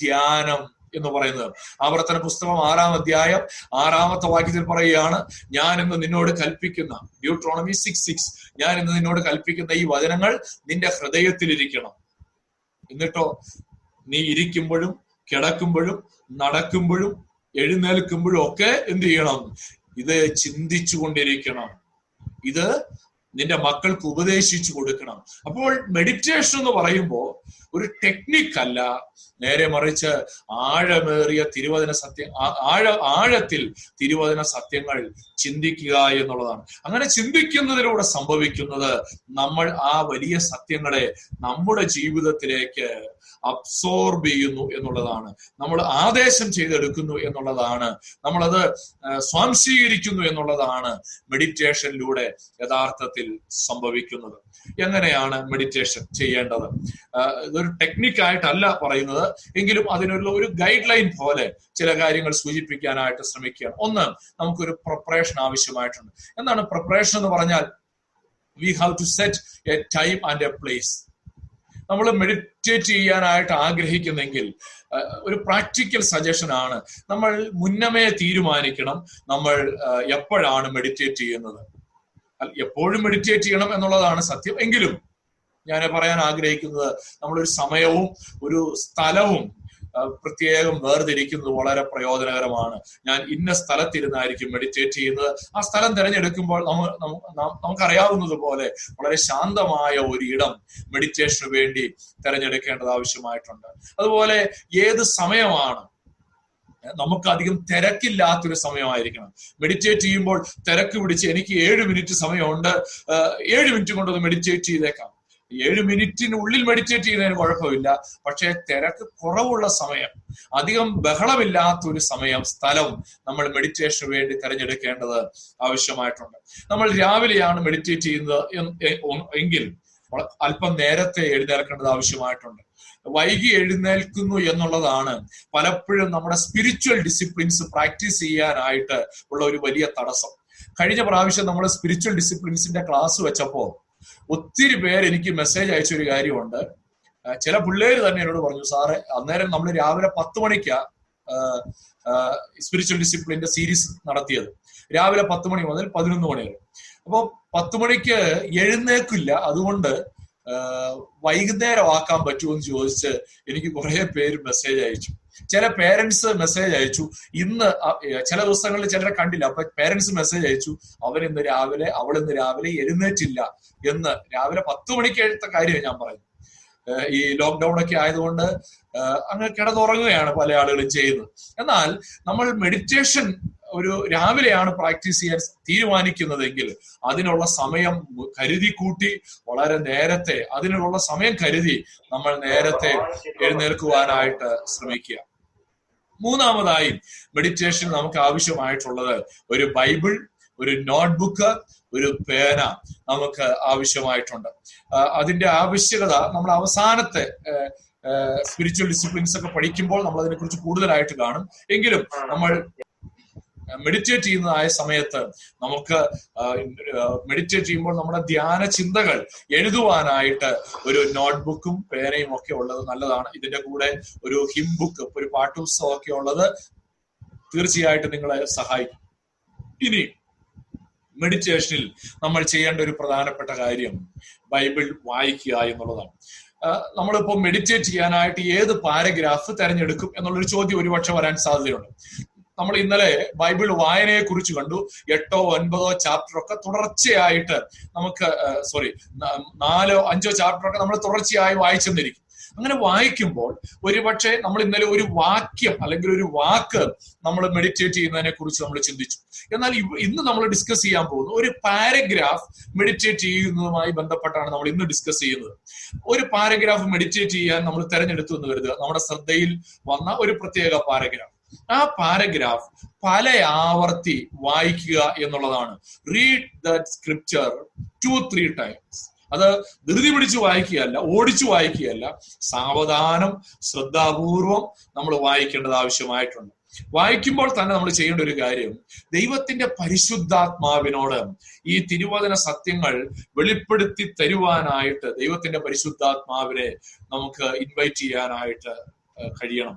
ധ്യാനം എന്ന് പറയുന്നത്. ആവർത്തന പുസ്തകം ആറാം അധ്യായം ആറാമത്തെ വാക്യത്തിൽ പറയുകയാണ് ഞാൻ ഇന്ന് നിന്നോട് കൽപ്പിക്കുന്ന ഡ്യൂട്രോണമി സിക്സ് സിക്സ് ഞാൻ ഇന്ന് നിന്നോട് കൽപ്പിക്കുന്ന ഈ വചനങ്ങൾ നിന്റെ ഹൃദയത്തിലിരിക്കണം. എന്നിട്ടോ നീ ഇരിക്കുമ്പോഴും കിടക്കുമ്പോഴും നടക്കുമ്പോഴും എഴുന്നേൽക്കുമ്പോഴും ഒക്കെ എന്ത് ചെയ്യണം? ഇത് ചിന്തിച്ചു കൊണ്ടിരിക്കണം ഇത് നിന്റെ മക്കൾക്ക് ഉപദേശിച്ചു കൊടുക്കണം. അപ്പോൾ മെഡിറ്റേഷൻ എന്ന് പറയുമ്പോൾ ഒരു ടെക്നിക് അല്ല. നേരെ മറിച്ച് ആഴമേറിയ തിരുവചന സത്യം ആഴ ആഴത്തിൽ തിരുവചന സത്യങ്ങൾ ചിന്തിക്കുക എന്നുള്ളതാണ്. അങ്ങനെ ചിന്തിക്കുന്നതിലൂടെ സംഭവിക്കുന്നത് നമ്മൾ ആ വലിയ സത്യങ്ങളെ നമ്മുടെ ജീവിതത്തിലേക്ക് അബ്സോർബ് ചെയ്യുന്നു എന്നുള്ളതാണ്. നമ്മൾ ആദേശം ചെയ്തെടുക്കുന്നു എന്നുള്ളതാണ്. നമ്മളത് സ്വാംശീകരിക്കുന്നു എന്നുള്ളതാണ് മെഡിറ്റേഷനിലൂടെ യഥാർത്ഥത്തിൽ സംഭവിക്കുന്നത്. എങ്ങനെയാണ് മെഡിറ്റേഷൻ ചെയ്യേണ്ടത്? ഇതൊരു ടെക്നിക്കായിട്ടല്ല പറയുന്നത്. എങ്കിലും അതിനുള്ള ഒരു ഗൈഡ് ലൈൻ പോലെ ചില കാര്യങ്ങൾ സൂചിപ്പിക്കാനായിട്ട് ശ്രമിക്കുകയാണ്. ഒന്ന് നമുക്കൊരു പ്രിപ്പറേഷൻ ആവശ്യമായിട്ടുണ്ട്. എന്താണ് പ്രിപ്പറേഷൻ എന്ന് പറഞ്ഞാൽ? We have to set a time and a place നമ്മൾ മെഡിറ്റേറ്റ് ചെയ്യാനായിട്ട് ആഗ്രഹിക്കുന്നെങ്കിൽ ഒരു പ്രാക്ടിക്കൽ സജഷൻ ആണ്. നമ്മൾ മുന്നമേ തീരുമാനിക്കണം നമ്മൾ എപ്പോഴാണ് മെഡിറ്റേറ്റ് ചെയ്യുന്നത്. എപ്പോഴും മെഡിറ്റേറ്റ് ചെയ്യണം എന്നുള്ളതാണ് സത്യം. എങ്കിലും ഞാൻ പറയാൻ ആഗ്രഹിക്കുന്നത് നമ്മളൊരു സമയവും ഒരു സ്ഥലവും പ്രത്യേകം വേർതിരിക്കുന്നത് വളരെ പ്രയോജനകരമാണ്. ഞാൻ ഇന്ന സ്ഥലത്തിരുന്നായിരിക്കും മെഡിറ്റേറ്റ് ചെയ്യുന്നത്. ആ സ്ഥലം തിരഞ്ഞെടുക്കുമ്പോൾ നമുക്കറിയാവുന്നത് പോലെ വളരെ ശാന്തമായ ഒരു മെഡിറ്റേഷന് വേണ്ടി തിരഞ്ഞെടുക്കേണ്ടത് ആവശ്യമായിട്ടുണ്ട്. അതുപോലെ ഏത് സമയമാണ് നമുക്ക് അധികം തിരക്കില്ലാത്തൊരു സമയമായിരിക്കണം. മെഡിറ്റേറ്റ് ചെയ്യുമ്പോൾ തിരക്ക് പിടിച്ച് എനിക്ക് ഏഴ് മിനിറ്റ് സമയമുണ്ട്. ഏഴ് മിനിറ്റ് കൊണ്ടൊന്ന് മെഡിറ്റേറ്റ് ചെയ്തേക്കാം. ഏഴ് മിനിറ്റിനുള്ളിൽ മെഡിറ്റേറ്റ് ചെയ്യുന്നതിന് കുഴപ്പമില്ല. പക്ഷേ തിരക്ക് കുറവുള്ള സമയം അധികം ബഹളമില്ലാത്ത ഒരു സമയം സ്ഥലം നമ്മൾ മെഡിറ്റേഷന് വേണ്ടി തിരഞ്ഞെടുക്കേണ്ടത് ആവശ്യമായിട്ടുണ്ട്. നമ്മൾ രാവിലെയാണ് മെഡിറ്റേറ്റ് ചെയ്യുന്നത് എങ്കിൽ അല്പം നേരത്തെ എഴുന്നേൽക്കേണ്ടത് ആവശ്യമായിട്ടുണ്ട്. വൈകി എഴുന്നേൽക്കുന്നു എന്നുള്ളതാണ് പലപ്പോഴും നമ്മുടെ സ്പിരിച്വൽ ഡിസിപ്ലിൻസ് പ്രാക്ടീസ് ചെയ്യാനായിട്ട് ഉള്ള ഒരു വലിയ തടസ്സം. കഴിഞ്ഞ പ്രാവശ്യം നമ്മൾ സ്പിരിച്വൽ ഡിസിപ്ലിൻസിന്റെ ക്ലാസ് വെച്ചപ്പോൾ ഒത്തിരി പേര് എനിക്ക് മെസ്സേജ് അയച്ച ഒരു കാര്യമുണ്ട് ചില പിള്ളേര് തന്നെ എന്നോട് പറഞ്ഞു സാറ് അന്നേരം നമ്മൾ രാവിലെ പത്ത് മണിക്കാ സ്പിരിച്വൽ ഡിസിപ്ലിന്റെ സീരീസ് നടത്തിയത്. രാവിലെ പത്ത് മണി മുതൽ പതിനൊന്ന് മണി വരെ. അപ്പോൾ പത്ത് മണിക്ക് എഴുന്നേക്കില്ല. അതുകൊണ്ട് വൈകുന്നേരം ആക്കാൻ പറ്റുമോ എന്ന് ചോദിച്ച് എനിക്ക് കുറെ പേര് മെസ്സേജ് അയച്ചു. ചില പേരൻസ് മെസ്സേജ് അയച്ചു. ഇന്ന് ചില ദിവസങ്ങളിൽ ചിലരെ കണ്ടില്ല. അപ്പൊ പേരൻസ് മെസ്സേജ് അയച്ചു. അവൻ ഇന്ന് രാവിലെ അവൾ ഇന്ന് രാവിലെ എഴുന്നേറ്റില്ല എന്ന് രാവിലെ പത്ത് മണിക്ക് എഴുത്ത കാര്യം ഞാൻ പറഞ്ഞു ഈ ലോക്ക്ഡൌൺ ഒക്കെ ആയതുകൊണ്ട് അങ്ങ് കിടന്നുറങ്ങുകയാണ് പല ആളുകളും ചെയ്യുന്നത്. എന്നാൽ നമ്മൾ മെഡിറ്റേഷൻ ഒരു രാവിലെയാണ് പ്രാക്ടീസ് ചെയ്യാൻ തീരുമാനിക്കുന്നതെങ്കിൽ അതിനുള്ള സമയം കരുതി കൂട്ടി വളരെ നേരത്തെ അതിനുള്ള സമയം കരുതി നമ്മൾ നേരത്തെ എഴുന്നേൽക്കുവാനായിട്ട് ശ്രമിക്കുക. മൂന്നാമതായി മെഡിറ്റേഷൻ നമുക്ക് ആവശ്യമായിട്ടുള്ളത് ഒരു ബൈബിൾ ഒരു നോട്ട്ബുക്ക് ഒരു പേന നമുക്ക് ആവശ്യമായിട്ടുണ്ട്. അതിന്റെ ആവശ്യകത നമ്മൾ അവസാനത്തെ സ്പിരിച്വൽ ഡിസിപ്ലിൻസ് ഒക്കെ പഠിക്കുമ്പോൾ നമ്മൾ അതിനെക്കുറിച്ച് കൂടുതലായിട്ട് കാണും. എങ്കിലും നമ്മൾ മെഡിറ്റേറ്റ് ചെയ്യുന്നതായ സമയത്ത് നമുക്ക് മെഡിറ്റേറ്റ് ചെയ്യുമ്പോൾ നമ്മുടെ ധ്യാന ചിന്തകൾ എഴുതുവാനായിട്ട് ഒരു നോട്ട്ബുക്കും പേനയും ഒക്കെ ഉള്ളത് നല്ലതാണ്. ഇതിന്റെ കൂടെ ഒരു ഹിം ബുക്ക് ഒരു പാട്ടുത്സവം ഒക്കെ ഉള്ളത് തീർച്ചയായിട്ടും നിങ്ങളെ സഹായിക്കും. ഇനി മെഡിറ്റേഷനിൽ നമ്മൾ ചെയ്യേണ്ട ഒരു പ്രധാനപ്പെട്ട കാര്യം ബൈബിൾ വായിക്കുക എന്നുള്ളതാണ്. നമ്മളിപ്പോൾ മെഡിറ്റേറ്റ് ചെയ്യാനായിട്ട് ഏത് പാരഗ്രാഫ് തെരഞ്ഞെടുക്കും എന്നുള്ളൊരു ചോദ്യം ഒരുപക്ഷെ വരാൻ സാധ്യതയുണ്ട്. നമ്മൾ ഇന്നലെ ബൈബിൾ വായനയെ കുറിച്ച് കണ്ടു. എട്ടോ ഒൻപതോ ചാപ്റ്റർ ഒക്കെ തുടർച്ചയായിട്ട് നമുക്ക് സോറി നാലോ അഞ്ചോ ചാപ്റ്റർ ഒക്കെ നമ്മൾ തുടർച്ചയായി വായിച്ചെന്നിരിക്കും. അങ്ങനെ വായിക്കുമ്പോൾ ഒരുപക്ഷെ നമ്മൾ ഇന്നലെ ഒരു വാക്യം അല്ലെങ്കിൽ ഒരു വാക്ക് നമ്മൾ മെഡിറ്റേറ്റ് ചെയ്യുന്നതിനെ കുറിച്ച് നമ്മൾ ചിന്തിച്ചു. എന്നാൽ ഇന്ന് നമ്മൾ ഡിസ്കസ് ചെയ്യാൻ പോകുന്നു ഒരു പാരഗ്രാഫ് മെഡിറ്റേറ്റ് ചെയ്യുന്നതുമായി ബന്ധപ്പെട്ടാണ് നമ്മൾ ഇന്ന് ഡിസ്കസ് ചെയ്യുന്നത്. ഒരു പാരഗ്രാഫ് മെഡിറ്റേറ്റ് ചെയ്യാൻ നമ്മൾ തെരഞ്ഞെടുത്തു എന്ന് കരുതുക. നമ്മുടെ ശ്രദ്ധയിൽ വന്ന ഒരു പ്രത്യേക പാരഗ്രാഫ് ആ പാരഗ്രാഫ് പല ആവർത്തി വായിക്കുക എന്നുള്ളതാണ്. Read that scripture two three times അത് ധൃതി പിടിച്ച് വായിക്കുകയല്ല ഓടിച്ചു വായിക്കുകയല്ല. സാവധാനം ശ്രദ്ധാപൂർവം നമ്മൾ വായിക്കേണ്ടത് ആവശ്യമായിട്ടുണ്ട്. വായിക്കുമ്പോൾ തന്നെ നമ്മൾ ചെയ്യേണ്ട ഒരു കാര്യം ദൈവത്തിന്റെ പരിശുദ്ധാത്മാവിനോട് ഈ തിരുവചന സത്യങ്ങൾ വെളിപ്പെടുത്തി തരുവാനായിട്ട് ദൈവത്തിന്റെ പരിശുദ്ധാത്മാവിനെ നമുക്ക് ഇൻവൈറ്റ് ചെയ്യാനായിട്ട് കഴിയണം.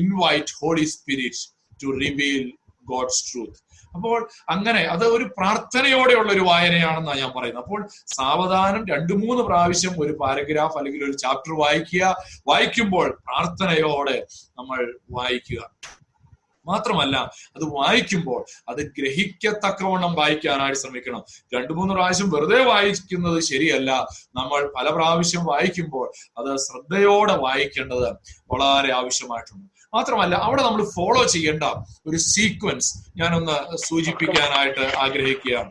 Invite Holy Spirit to reveal God's truth അപ്പോൾ അങ്ങനെ അത് ഒരു പ്രാർത്ഥനയോടെയുള്ള ഒരു വായനയാണെന്നാണ് ഞാൻ പറയുന്നത്. അപ്പോൾ സാവധാനം രണ്ടു മൂന്ന് പ്രാവശ്യം ഒരു പാരഗ്രാഫ് അല്ലെങ്കിൽ ഒരു ചാപ്റ്റർ വായിക്കുക. വായിക്കുമ്പോൾ പ്രാർത്ഥനയോടെ നമ്മൾ വായിക്കുക. മാത്രമല്ല അത് വായിക്കുമ്പോൾ അത് ഗ്രഹിക്കത്തക്കവണ്ണം വായിക്കാനായിട്ട് ശ്രമിക്കണം. രണ്ടു മൂന്ന് പ്രാവശ്യം വെറുതെ വായിക്കുന്നത് ശരിയല്ല. നമ്മൾ പല പ്രാവശ്യം വായിക്കുമ്പോൾ അത് ശ്രദ്ധയോടെ വായിക്കേണ്ടത് വളരെ ആവശ്യമായിട്ടുണ്ട്. മാത്രമല്ല അവിടെ നമ്മൾ ഫോളോ ചെയ്യേണ്ട ഒരു സീക്വൻസ് ഞാനൊന്ന് സൂചിപ്പിക്കാനായിട്ട് ആഗ്രഹിക്കുകയാണ്.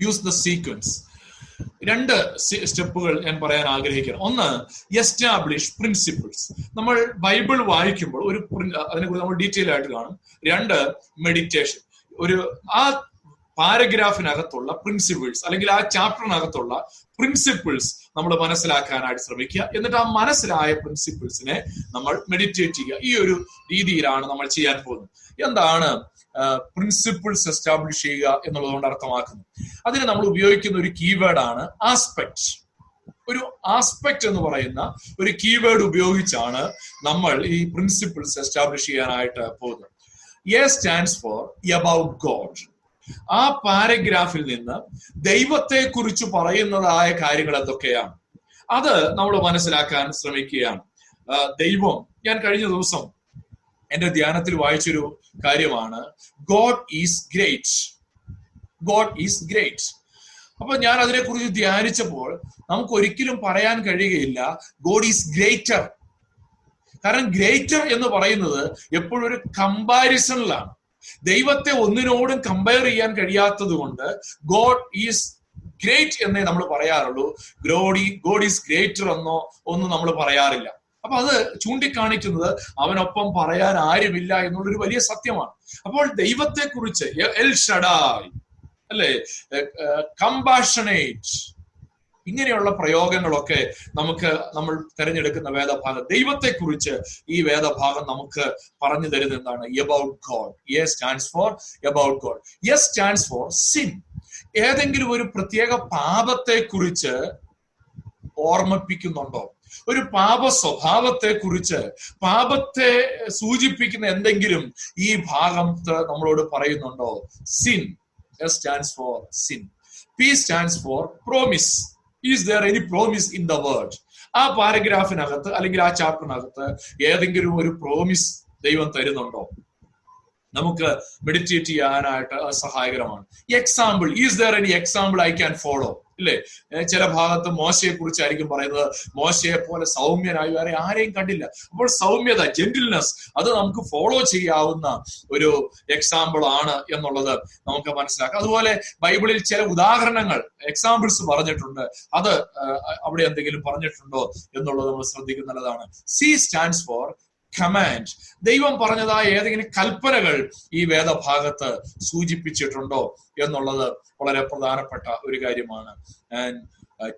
യൂസ് ദ സീക്വൻസ് രണ്ട് സ്റ്റെപ്പുകൾ ഞാൻ പറയാൻ ആഗ്രഹിക്കുന്നു. ഒന്ന് എസ്റ്റാബ്ലിഷ് പ്രിൻസിപ്പിൾസ് നമ്മൾ ബൈബിൾ വായിക്കുമ്പോൾ ഒരു അതിനെക്കുറിച്ച് നമ്മൾ ഡീറ്റെയിൽ ആയിട്ട് കാണും. രണ്ട് മെഡിറ്റേഷൻ ഒരു ആ പാരഗ്രാഫിനകത്തുള്ള പ്രിൻസിപ്പിൾസ് അല്ലെങ്കിൽ ആ ചാപ്റ്ററിനകത്തുള്ള പ്രിൻസിപ്പിൾസ് നമ്മൾ മനസ്സിലാക്കാനായിട്ട് ശ്രമിക്കുക. എന്നിട്ട് ആ മനസ്സിലായ പ്രിൻസിപ്പിൾസിനെ നമ്മൾ മെഡിറ്റേറ്റ് ചെയ്യുക. ഈ ഒരു രീതിയിലാണ് നമ്മൾ ചെയ്യാൻ പോകുന്നത്. എന്താണ്? പ്രിൻസിപ്പിൾസ് എസ്റ്റാബ്ലിഷ് ചെയ്യുക എന്നുള്ളതുകൊണ്ട് അർത്ഥമാക്കുന്നു. അതിന് നമ്മൾ ഉപയോഗിക്കുന്ന ഒരു കീവേഡ് ആണ് ആസ്പെക്ട് ഒരു ആസ്പെക്ട് എന്ന് പറയുന്ന ഒരു കീവേഡ് ഉപയോഗിച്ചാണ് നമ്മൾ ഈ പ്രിൻസിപ്പിൾസ് എസ്റ്റാബ്ലിഷ് ചെയ്യാനായിട്ട് പോകുന്നത്. A stands for about God ആ പാരഗ്രാഫിൽ നിന്ന് ദൈവത്തെ കുറിച്ച് പറയുന്നതായ കാര്യങ്ങൾ എന്തൊക്കെയാണ്? അത് നമ്മൾ മനസ്സിലാക്കാൻ ശ്രമിക്കുകയാണ്. ദൈവം ഞാൻ കഴിഞ്ഞ ദിവസം എന്റെ ധ്യാനത്തിൽ വായിച്ചൊരു കാര്യമാണ്. God is great God is great അപ്പൊ ഞാൻ അതിനെക്കുറിച്ച് ധ്യാനിച്ചപ്പോൾ നമുക്ക് ഒരിക്കലും പറയാൻ കഴിയുകയില്ല ഗോഡ് ഈസ് ഗ്രേറ്റർ കാരണം ഗ്രേറ്റർ എന്ന് പറയുന്നത് എപ്പോഴും ഒരു കമ്പാരിസണിലാണ് ദൈവത്തെ ഒന്നിനോടും കമ്പയർ ചെയ്യാൻ കഴിയാത്തത് കൊണ്ട് ഗോഡ് ഈസ് ഗ്രേറ്റ് എന്നേ നമ്മൾ പറയാറുള്ളൂ. ഗ്രോഡി ഗോഡ് ഈസ് ഗ്രേറ്റർ എന്നോ ഒന്നും നമ്മൾ പറയാറില്ല. അപ്പൊ അത് ചൂണ്ടിക്കാണിക്കുന്നത് അവനൊപ്പം പറയാൻ ആരുമില്ല എന്നുള്ളൊരു വലിയ സത്യമാണ്. അപ്പോൾ ദൈവത്തെ കുറിച്ച് എൽ അല്ലേ? കമ്പാഷനേറ്റ് ഇങ്ങനെയുള്ള പ്രയോഗങ്ങളൊക്കെ നമുക്ക് നമ്മൾ തിരഞ്ഞെടുക്കുന്ന വേദഭാഗം. ദൈവത്തെ കുറിച്ച് ഈ വേദഭാഗം നമുക്ക് പറഞ്ഞു തരുന്ന എന്താണ്? About God A stands for about God S stands for sin ഏതെങ്കിലും ഒരു പ്രത്യേക പാപത്തെ കുറിച്ച് ഓർമ്മിപ്പിക്കുന്നുണ്ടോ? ഒരു പാപ സ്വഭാവത്തെ കുറിച്ച് പാപത്തെ സൂചിപ്പിക്കുന്ന എന്തെങ്കിലും ഈ ഭാഗം നമ്മളോട് പറയുന്നുണ്ടോ? Sin S stands for sin P stands for promise is there any promise in the word ആ പാരഗ്രാഫിനകത്ത് അല്ലെങ്കിൽ ആ ചാപ്റ്ററിനകത്ത് ഏതെങ്കിലും ഒരു പ്രോമിസ് ദൈവം തരുന്നുണ്ടോ? നമുക്ക് മെഡിറ്റേറ്റ് ചെയ്യാനായിട്ട് സഹായകരമാണ്. Example is there any example I can follow ഇല്ലേ? ചില ഭാഗത്ത് മോശയെ കുറിച്ചായിരിക്കും പറയുന്നത്. മോശയെ പോലെ സൗമ്യനായി വേറെ ആരെയും കണ്ടില്ല. അപ്പോൾ സൗമ്യത ജെന്റിൽനെസ് അത് നമുക്ക് ഫോളോ ചെയ്യാവുന്ന ഒരു എക്സാമ്പിൾ ആണ് എന്നുള്ളത് നമുക്ക് മനസ്സിലാക്കാം. അതുപോലെ ബൈബിളിൽ ചില ഉദാഹരണങ്ങൾ എക്സാമ്പിൾസ് പറഞ്ഞിട്ടുണ്ട്. അത് അവിടെ എന്തെങ്കിലും പറഞ്ഞിട്ടുണ്ടോ എന്നുള്ളത് നമ്മൾ ശ്രദ്ധിക്കുന്നതാണ് സി സ്റ്റാൻഡ്സ് ഫോർ കമാൻഡ് ദൈവം പറഞ്ഞതായ ഏതെങ്കിലും കൽപ്പനകൾ ഈ വേദഭാഗത്ത് സൂചിപ്പിച്ചിട്ടുണ്ടോ എന്നുള്ളത് വളരെ പ്രധാനപ്പെട്ട ഒരു കാര്യമാണ്.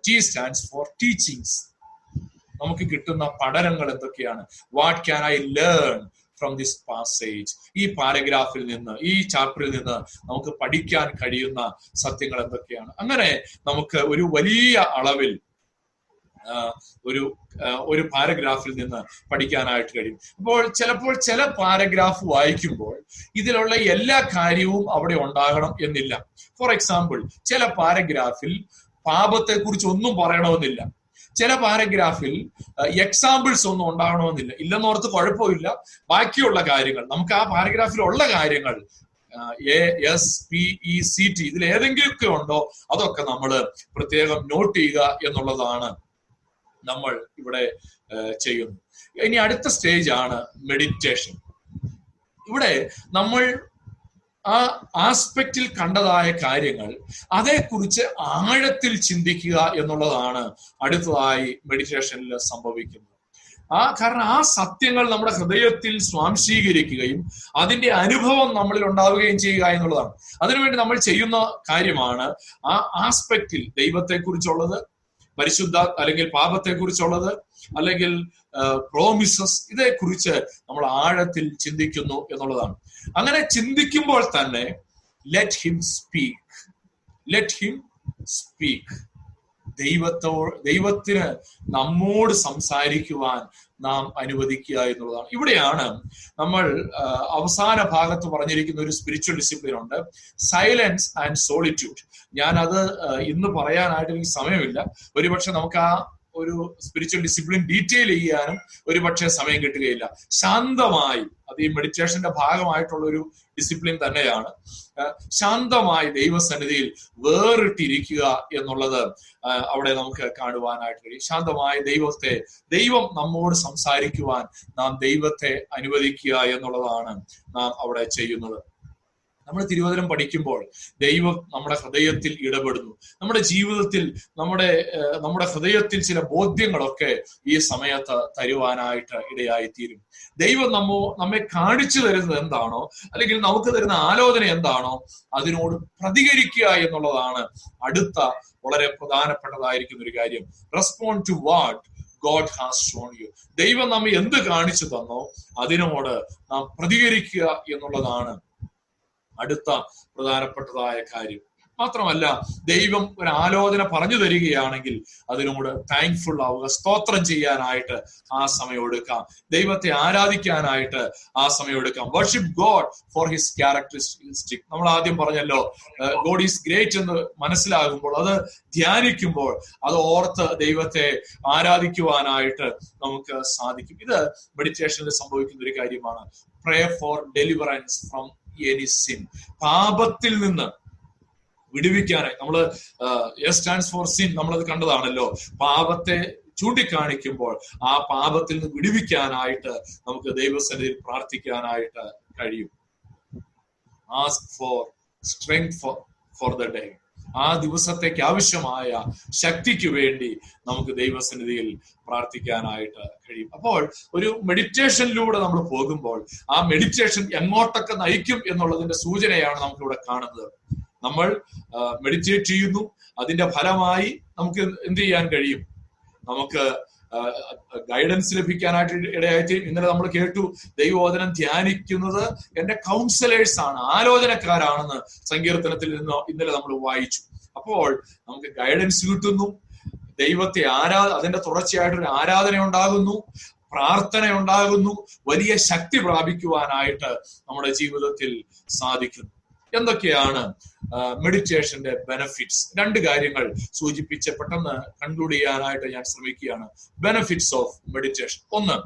ടി സ്റ്റാൻഡ്സ് ഫോർ ടീച്ചിങ്സ് നമുക്ക് കിട്ടുന്ന പഠനങ്ങൾ എന്തൊക്കെയാണ്? What can I learn from this passage ഈ പാരഗ്രാഫിൽ നിന്ന് ഈ ചാപ്റ്ററിൽ നിന്ന് നമുക്ക് പഠിക്കാൻ കഴിയുന്ന സത്യങ്ങൾ എന്തൊക്കെയാണ്? അങ്ങനെ നമുക്ക് ഒരു വലിയ അളവിൽ ഒരു ഒരു പാരഗ്രാഫിൽ നിന്ന് പഠിക്കാനായിട്ട് കഴിയും. അപ്പോൾ ചിലപ്പോൾ ചില പാരഗ്രാഫ് വായിക്കുമ്പോൾ ഇതിലുള്ള എല്ലാ കാര്യവും അവിടെ ഉണ്ടാകണം എന്നില്ല. ഫോർ എക്സാമ്പിൾ ചില പാരഗ്രാഫിൽ പാപത്തെ കുറിച്ച് ഒന്നും പറയണമെന്നില്ല. ചില പാരഗ്രാഫിൽ എക്സാമ്പിൾസ് ഒന്നും ഉണ്ടാകണമെന്നില്ല. ഇല്ലെന്നോർത്ത് കുഴപ്പമില്ല. ബാക്കിയുള്ള കാര്യങ്ങൾ നമുക്ക് ആ പാരഗ്രാഫിൽ ഉള്ള കാര്യങ്ങൾ A S P E C T ഇതിൽ ഏതെങ്കിലുമൊക്കെ ഉണ്ടോ അതൊക്കെ നമ്മൾ പ്രത്യേകം നോട്ട് ചെയ്യുക എന്നുള്ളതാണ് നമ്മൾ ഇവിടെ ചെയ്യുന്നു. ഇനി അടുത്ത സ്റ്റേജ് ആണ് മെഡിറ്റേഷൻ ഇവിടെ നമ്മൾ ആ ആസ്പെക്റ്റിൽ കണ്ടതായ കാര്യങ്ങൾ അതേക്കുറിച്ച് ആഴത്തിൽ ചിന്തിക്കുക എന്നുള്ളതാണ് അടുത്തതായി മെഡിറ്റേഷനിൽ സംഭവിക്കുന്നത്. ആ കാരണം ആ സത്യങ്ങൾ നമ്മുടെ ഹൃദയത്തിൽ സ്വാംശീകരിക്കുകയും അതിന്റെ അനുഭവം നമ്മളിൽ ഉണ്ടാവുകയും ചെയ്യുക എന്നുള്ളതാണ്. അതിനുവേണ്ടി നമ്മൾ ചെയ്യുന്ന കാര്യമാണ് ആ ആസ്പെക്റ്റിൽ ദൈവത്തെക്കുറിച്ചുള്ളത് പരിശുദ്ധ അല്ലെങ്കിൽ പാപത്തെ കുറിച്ചുള്ളത് അല്ലെങ്കിൽ പ്രോമിസസ് ഇതേക്കുറിച്ച് നമ്മൾ ആഴത്തിൽ ചിന്തിക്കുന്നു എന്നുള്ളതാണ്. അങ്ങനെ ചിന്തിക്കുമ്പോൾ തന്നെ let him speak let him speak ദൈവത്തോ ദൈവത്തിന് നമ്മോട് സംസാരിക്കുവാൻ നാം അനുവദിക്കുക എന്നുള്ളതാണ്. ഇവിടെയാണ് നമ്മൾ അവസാന ഭാഗത്ത് പറഞ്ഞിരിക്കുന്ന ഒരു സ്പിരിച്വൽ ഡിസിപ്ലിൻ ഉണ്ട്. സൈലൻസ് ആൻഡ് സോളിറ്റ്യൂഡ് ഞാൻ അത് ഇന്ന് പറയാനായിട്ട് എനിക്ക് സമയമില്ല. ഒരുപക്ഷെ നമുക്ക് ആ ഒരു സ്പിരിച്വൽ ഡിസിപ്ലിൻ ഡീറ്റെയിൽ ചെയ്യാനും ഒരു പക്ഷേ സമയം കിട്ടുകയില്ല. ശാന്തമായി അത് ഈ മെഡിറ്റേഷന്റെ ഭാഗമായിട്ടുള്ള ഒരു ഡിസിപ്ലിൻ തന്നെയാണ്. ശാന്തമായി ദൈവസന്നിധിയിൽ വേറിട്ടിരിക്കുക എന്നുള്ളത് അവിടെ നമുക്ക് കാണുവാനായിട്ട് കഴിയും. ശാന്തമായി ദൈവത്തെ ദൈവം നമ്മോട് സംസാരിക്കുവാൻ നാം ദൈവത്തെ അനുവദിക്കുക എന്നുള്ളതാണ് നാം അവിടെ ചെയ്യുന്നത്. നമ്മൾ തിരുവചനം പഠിക്കുമ്പോൾ ദൈവം നമ്മുടെ ഹൃദയത്തിൽ ഇടപെടുന്നു. നമ്മുടെ ജീവിതത്തിൽ നമ്മുടെ നമ്മുടെ ഹൃദയത്തിൽ ചില ബോധ്യങ്ങളൊക്കെ ഈ സമയത്ത് തരുവാനായിട്ട് ഇടയായിത്തീരും. ദൈവം നമ്മോ നമ്മെ കാണിച്ചു തരുന്നത് എന്താണോ അല്ലെങ്കിൽ നമുക്ക് തരുന്ന ആലോചന എന്താണോ അതിനോട് പ്രതികരിക്കുക എന്നുള്ളതാണ് അടുത്ത വളരെ പ്രധാനപ്പെട്ടതായിരിക്കുന്ന ഒരു കാര്യം. Respond to what God has shown you ദൈവം നമ്മെ എന്ത് കാണിച്ചു തന്നോ അതിനോട് നാം പ്രതികരിക്കുക എന്നുള്ളതാണ് അടുത്ത പ്രധാനപ്പെട്ടതായ കാര്യം. മാത്രമല്ല ദൈവം ഒരു ആലോചന പറഞ്ഞു തരികയാണെങ്കിൽ അതിനോട് താങ്ക്ഫുൾ ആവുക സ്തോത്രം ചെയ്യാനായിട്ട് ആ സമയം എടുക്കാം. ദൈവത്തെ ആരാധിക്കാനായിട്ട് ആ സമയം എടുക്കാം. Worship God for his characteristic നമ്മൾ ആദ്യം പറഞ്ഞല്ലോ ഗോഡ് ഈസ് ഗ്രേറ്റ് എന്ന് മനസ്സിലാകുമ്പോൾ അത് ധ്യാനിക്കുമ്പോൾ അത് ഓർത്ത് ദൈവത്തെ ആരാധിക്കുവാനായിട്ട് നമുക്ക് സാധിക്കും. ഇത് മെഡിറ്റേഷനിൽ സംഭവിക്കുന്ന ഒരു കാര്യമാണ്. Pray for deliverance from any sin പാപത്തിൽ നിന്ന് വിടുവിക്കാനായി. നമ്മൾ എസ് സ്റ്റാൻഡ്സ് ഫോർ സിൻ നമ്മളത് കണ്ടതാണല്ലോ. പാപത്തെ ചൂണ്ടിക്കാണിക്കുമ്പോൾ ആ പാപത്തിൽ നിന്ന് വിടുവിക്കാനായിട്ട് നമുക്ക് ദൈവസന്നിധിയിൽ പ്രാർത്ഥിക്കാനായിട്ട് കഴിയും. Ask for strength for for the day ആ ദിവസത്തേക്ക് ആവശ്യമായ ശക്തിക്ക് വേണ്ടി നമുക്ക് ദൈവസന്നിധിയിൽ പ്രാർത്ഥിക്കാനായിട്ട് കഴിയും. അപ്പോൾ ഒരു മെഡിറ്റേഷനിലൂടെ നമ്മൾ പോകുമ്പോൾ ആ മെഡിറ്റേഷൻ എങ്ങോട്ടൊക്കെ നയിക്കും എന്നുള്ളതിന്റെ സൂചനയാണ് നമുക്കിവിടെ കാണുന്നത്. നമ്മൾ മെഡിറ്റേറ്റ് ചെയ്യുന്നു. അതിന്റെ ഫലമായി നമുക്ക് എന്ത് ചെയ്യാൻ കഴിയും? നമുക്ക് ഗൈഡൻസ് ലഭിക്കാനായിട്ട് ഇടയായിട്ട് ഇന്നലെ നമ്മൾ കേട്ടു ദൈവവചനം ധ്യാനിക്കുന്നത് എന്റെ കൗൺസിലേഴ്സ് ആണ് ആലോചനക്കാരാണെന്ന് സങ്കീർത്തനത്തിൽ നിന്ന് ഇന്നലെ നമ്മൾ വായിച്ചു. അപ്പോൾ നമുക്ക് ഗൈഡൻസ് കിട്ടുന്നു ദൈവത്തെ ആരാ അതിന്റെ തുടർച്ചയായിട്ടൊരു ആരാധന ഉണ്ടാകുന്നു പ്രാർത്ഥന ഉണ്ടാകുന്നു വലിയ ശക്തി പ്രാപിക്കുവാനായിട്ട് നമ്മുടെ ജീവിതത്തിൽ സാധിക്കുന്നു. എന്തൊക്കെയാണ് മെഡിറ്റേഷന്റെ ബെനഫിറ്റ്സ് രണ്ട് കാര്യങ്ങൾ സൂചിപ്പിച്ച് പെട്ടെന്ന് കൺക്ലൂഡ് ചെയ്യാനായിട്ട് ഞാൻ ശ്രമിക്കുകയാണ്. ബെനഫിറ്റ്സ് ഓഫ് മെഡിറ്റേഷൻ ഒന്ന്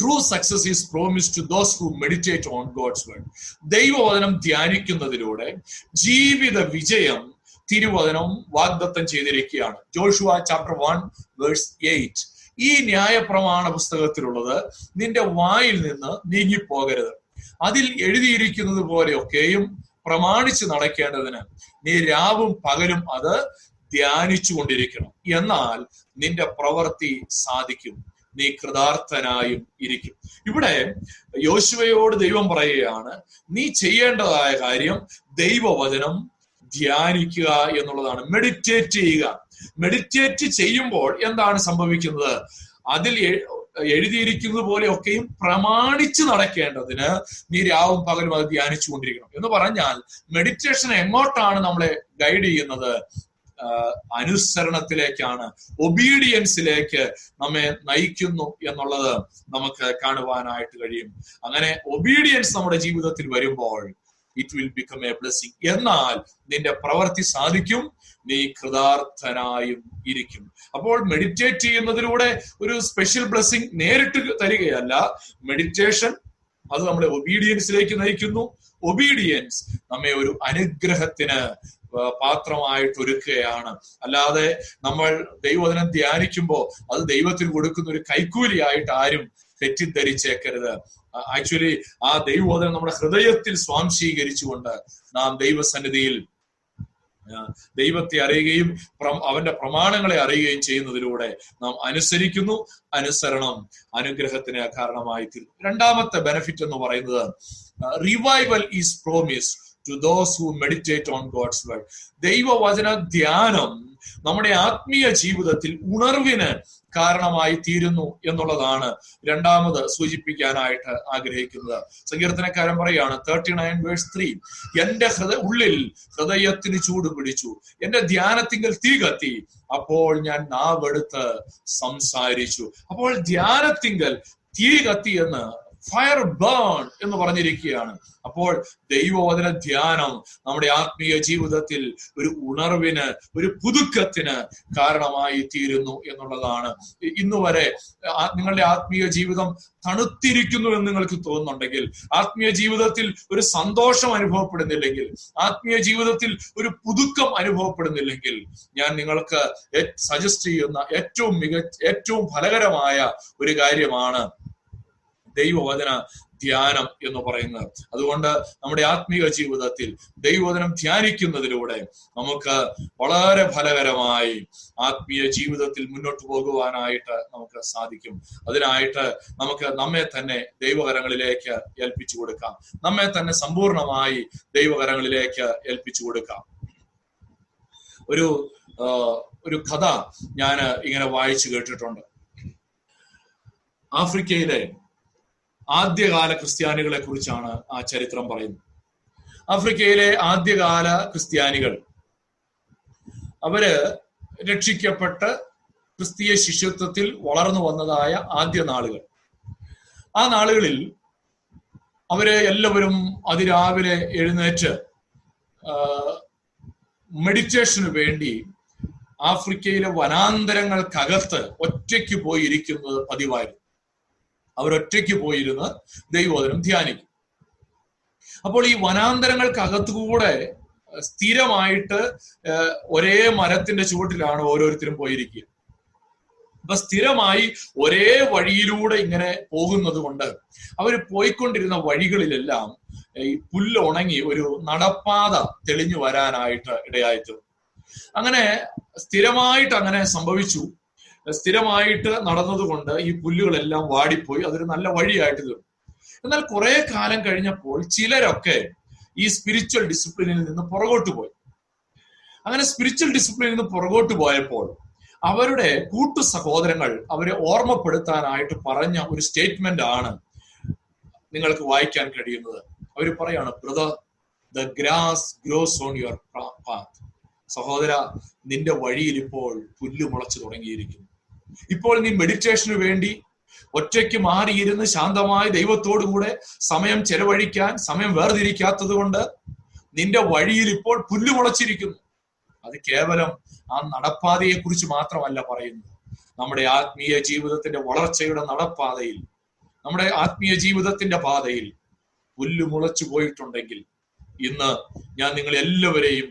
true success is promise to those who meditate on God's word ദൈവവചനം ധ്യാനിക്കുന്നതിലൂടെ ജീവിത വിജയം തിരുവചനം വാഗ്ദത്തം ചെയ്തിരിക്കുകയാണ്. Joshua chapter one verse eight ഈ ന്യായപ്രമാണ പുസ്തകത്തിലുള്ളത് നിന്റെ വായിൽ നിന്ന് നീങ്ങിപ്പോകരുത്. അതിൽ എഴുതിയിരിക്കുന്നത് പോലെയൊക്കെയും പ്രമാണിച്ച് നടക്കേണ്ടതിന് നീ രാവും പകലും അത് ധ്യാനിച്ചു കൊണ്ടിരിക്കണം എന്നാൽ നിന്റെ പ്രവൃത്തി സാധിക്കും. നീ കൃതാർത്ഥനായും ഇരിക്കും. ഇവിടെ യോശുവയോട് ദൈവം പറയുകയാണ് നീ ചെയ്യേണ്ടതായ കാര്യം ദൈവവചനം ധ്യാനിക്കുക എന്നുള്ളതാണ്. മെഡിറ്റേറ്റ് ചെയ്യുക. മെഡിറ്റേറ്റ് ചെയ്യുമ്പോൾ എന്താണ് സംഭവിക്കുന്നത്? അതിൽ എഴുതിയിരിക്കുന്നത് പോലെയൊക്കെയും പ്രമാണിച്ച് നടക്കേണ്ടതിന് നീ രാവും പകലും അത് ധ്യാനിച്ചു കൊണ്ടിരിക്കണം എന്ന് പറഞ്ഞാൽ മെഡിറ്റേഷൻ എങ്ങോട്ടാണ് നമ്മളെ ഗൈഡ് ചെയ്യുന്നത്? അനുസരണത്തിലേക്കാണ് ഒബീഡിയൻസിലേക്ക് നമ്മെ നയിക്കുന്നു എന്നുള്ളത് നമുക്ക് കാണുവാനായിട്ട് കഴിയും. അങ്ങനെ ഒബീഡിയൻസ് നമ്മുടെ ജീവിതത്തിൽ വരുമ്പോൾ it will become a blessing എന്നാൽ നിന്റെ പ്രവൃത്തി സാധിക്കും. നീ കൃതാർത്ഥനായും ഇരിക്കും. അപ്പോൾ മെഡിറ്റേറ്റ് ചെയ്യുന്നതിലൂടെ ഒരു സ്പെഷ്യൽ ബ്ലെസ്സിങ് നേരിട്ട് തരികയല്ല. മെഡിറ്റേഷൻ അത് നമ്മളെ ഒബീഡിയൻസിലേക്ക് നയിക്കുന്നു. ഒബീഡിയൻസ് നമ്മെ ഒരു അനുഗ്രഹത്തിന് പാത്രമായിട്ട് ഒരുക്കുകയാണ്. അല്ലാതെ നമ്മൾ ദൈവവചനം ധ്യാനിക്കുമ്പോൾ അത് ദൈവത്തിന് കൊടുക്കുന്ന ഒരു കൈക്കൂലിയായിട്ട് ആരും തെറ്റിദ്ധരിച്ചേക്കരുത്. ആക്ച്വലി ആ ദൈവബോധനം നമ്മുടെ ഹൃദയത്തിൽ സ്വാംശീകരിച്ചുകൊണ്ട് നാം ദൈവസന്നിധിയിൽ ദൈവത്തെ അറിയുകയും അവന്റെ പ്രമാണങ്ങളെ അറിയുകയും ചെയ്യുന്നതിലൂടെ നാം അനുസരിക്കുന്നു അനുസരണം അനുഗ്രഹത്തിന് കാരണമായി തീർന്നു. രണ്ടാമത്തെ ബെനിഫിറ്റ് എന്ന് പറയുന്നത് revival is promise to those who meditate on God's word ദൈവവചന ധ്യാനം നമ്മുടെ ആത്മീയ ജീവിതത്തിൽ ഉണർവിന് കാരണമായി തീരുന്നു എന്നുള്ളതാണ് രണ്ടാമത് സൂചിപ്പിക്കാനായിട്ട് ആഗ്രഹിക്കുന്നത്. സങ്കീർത്തനക്കാരൻ പറയാണ് തേർട്ടി നയൻ വേഴ്സ് ത്രീ എന്റെ ഹൃദയ ഉള്ളിൽ ഹൃദയത്തിന് ചൂട് പിടിച്ചു. എന്റെ ധ്യാനത്തിങ്കൽ തീ കത്തി. അപ്പോൾ ഞാൻ നാവെടുത്ത് സംസാരിച്ചു. അപ്പോൾ ധ്യാനത്തിങ്കൽ തീ കത്തി എന്ന് ഫയർ ബേൺ എന്ന് പറഞ്ഞിരിക്കുകയാണ്. അപ്പോൾ ദൈവവചന ധ്യാനം നമ്മുടെ ആത്മീയ ജീവിതത്തിൽ ഒരു ഉണർവിന് ഒരു പുതുക്കത്തിന് കാരണമായി തീരുന്നു എന്നുള്ളതാണ്. ഇന്നു വരെ നിങ്ങളുടെ ആത്മീയ ജീവിതം തണുത്തിരിക്കുന്നു എന്ന് നിങ്ങൾക്ക് തോന്നുന്നുണ്ടെങ്കിൽ ആത്മീയ ജീവിതത്തിൽ ഒരു സന്തോഷം അനുഭവപ്പെടുന്നില്ലെങ്കിൽ ആത്മീയ ജീവിതത്തിൽ ഒരു പുതുക്കം അനുഭവപ്പെടുന്നില്ലെങ്കിൽ ഞാൻ നിങ്ങൾക്ക് സജസ്റ്റ് ചെയ്യുന്ന ഏറ്റവും മികച്ച ഏറ്റവും ഫലകരമായ ഒരു കാര്യമാണ് ദൈവവചന ധ്യാനം എന്ന് പറയുന്നത്. അതുകൊണ്ട് നമ്മുടെ ആത്മീയ ജീവിതത്തിൽ ദൈവവചനം ധ്യാനിക്കുന്നതിലൂടെ നമുക്ക് വളരെ ഫലകരമായി ആത്മീയ ജീവിതത്തിൽ മുന്നോട്ട് പോകുവാനായിട്ട് നമുക്ക് സാധിക്കും. അതിനായിട്ട് നമുക്ക് നമ്മെ തന്നെ ദൈവകരങ്ങളിലേക്ക് ഏൽപ്പിച്ചു കൊടുക്കാം. നമ്മെ തന്നെ സമ്പൂർണമായി ദൈവകരങ്ങളിലേക്ക് ഏൽപ്പിച്ചു കൊടുക്കാം. ഒരു ഒരു കഥ ഞാൻ ഇങ്ങനെ വായിച്ചു കേട്ടിട്ടുണ്ട്. ആഫ്രിക്കയിലെ ആദ്യകാല ക്രിസ്ത്യാനികളെ കുറിച്ചാണ് ആ ചരിത്രം പറയുന്നത്. ആഫ്രിക്കയിലെ ആദ്യകാല ക്രിസ്ത്യാനികൾ അവർ രക്ഷിക്കപ്പെട്ട് ക്രിസ്തീയ ശിശുത്വത്തിൽ വളർന്നു വന്നതായ ആദ്യ നാളുകൾ. ആ നാളുകളിൽ അവർ എല്ലാവരും അതിരാവിലെ എഴുന്നേറ്റ് മെഡിറ്റേഷന് വേണ്ടി ആഫ്രിക്കയിലെ വനാന്തരങ്ങൾക്കകത്ത് ഒറ്റയ്ക്ക് പോയി ഇരിക്കുന്നത് പതിവായിരുന്നു. അവരൊറ്റയ്ക്ക് പോയിരുന്ന് ദൈവോദനം ധ്യാനിക്കും. അപ്പോൾ ഈ വനാന്തരങ്ങൾക്കകത്തുകൂടെ സ്ഥിരമായിട്ട് ഒരേ മരത്തിന്റെ ചുവട്ടിലാണ് ഓരോരുത്തരും പോയിരിക്കുക. അപ്പൊ സ്ഥിരമായി ഒരേ വഴിയിലൂടെ ഇങ്ങനെ പോകുന്നത് കൊണ്ട് അവർ പോയിക്കൊണ്ടിരുന്ന വഴികളിലെല്ലാം ഈ പുല്ല് ഉണങ്ങി ഒരു നടപ്പാത തെളിഞ്ഞു വരാനായിട്ട് ഇടയായിത്തീർന്നു. അങ്ങനെ സ്ഥിരമായിട്ട് അങ്ങനെ സംഭവിച്ചു. സ്ഥിരമായിട്ട് നടന്നതുകൊണ്ട് ഈ പുല്ലുകളെല്ലാം വാടിപ്പോയി അതൊരു നല്ല വഴിയായിട്ട് തീർന്നു. എന്നാൽ കുറെ കാലം കഴിഞ്ഞപ്പോൾ ചിലരൊക്കെ ഈ സ്പിരിച്വൽ ഡിസിപ്ലിനിൽ നിന്ന് പുറകോട്ട് പോയി. അങ്ങനെ സ്പിരിച്വൽ ഡിസിപ്ലിനിൽ നിന്ന് പുറകോട്ട് പോയപ്പോൾ അവരുടെ കൂട്ടു സഹോദരങ്ങൾ അവരെ ഓർമ്മപ്പെടുത്താനായിട്ട് പറഞ്ഞ ഒരു സ്റ്റേറ്റ്മെന്റ് ആണ് നിങ്ങൾക്ക് വായിക്കാൻ കഴിയുന്നത്. അവർ പറയാണ് brother the grass grows on your path സഹോദര നിന്റെ വഴിയിൽ ഇപ്പോൾ പുല്ല് മുളച്ചു തുടങ്ങിയിരിക്കുന്നു. ഇപ്പോൾ നീ മെഡിറ്റേഷന് വേണ്ടി ഒറ്റയ്ക്ക് മാറിയിരുന്ന് ശാന്തമായ ദൈവത്തോടു കൂടെ സമയം ചെലവഴിക്കാൻ സമയം വേർതിരിക്കാത്തത് കൊണ്ട് നിന്റെ വഴിയിൽ ഇപ്പോൾ പുല്ല് മുളച്ചിരിക്കുന്നു. അത് കേവലം ആ നടപ്പാതയെ കുറിച്ച് മാത്രമല്ല പറയുന്നത്. നമ്മുടെ ആത്മീയ ജീവിതത്തിന്റെ വളർച്ചയുടെ നടപ്പാതയിൽ നമ്മുടെ ആത്മീയ ജീവിതത്തിന്റെ പാതയിൽ പുല്ല് മുളച്ചു പോയിട്ടുണ്ടെങ്കിൽ ഇന്ന് ഞാൻ നിങ്ങൾ എല്ലാവരെയും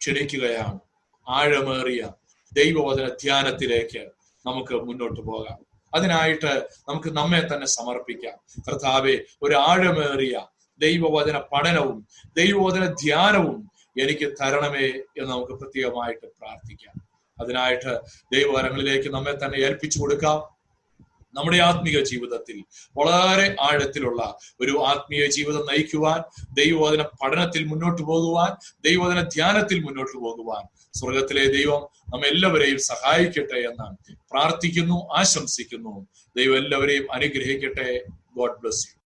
ക്ഷണിക്കുകയാണ്. ആഴമേറിയ ദൈവവചന ധ്യാനത്തിലേക്ക് നമുക്ക് മുന്നോട്ട് പോകാം. അതിനായിട്ട് നമുക്ക് നമ്മെ തന്നെ സമർപ്പിക്കാം. കർത്താവെ ഒരു ആഴമേറിയ ദൈവവചന പഠനവും ദൈവവചന ധ്യാനവും എനിക്ക് തരണമേ എന്ന് നമുക്ക് പ്രത്യേകമായിട്ട് പ്രാർത്ഥിക്കാം. അതിനായിട്ട് ദൈവവരങ്ങളിലേക്ക് നമ്മെ തന്നെ ഏൽപ്പിച്ചു കൊടുക്കാം. നമ്മുടെ ആത്മീയ ജീവിതത്തിൽ വളരെ ആഴത്തിലുള്ള ഒരു ആത്മീയ ജീവിതം നയിക്കുവാൻ ദൈവവചന പഠനത്തിൽ മുന്നോട്ട് പോകുവാൻ ദൈവവചന ധ്യാനത്തിൽ മുന്നോട്ട് പോകുവാൻ സ്വർഗത്തിലെ ദൈവം നമ്മെല്ലാവരെയും സഹായിക്കട്ടെ എന്ന് പ്രാർത്ഥിക്കുന്നു ആശംസിക്കുന്നു. ദൈവം എല്ലാവരെയും അനുഗ്രഹിക്കട്ടെ. God bless you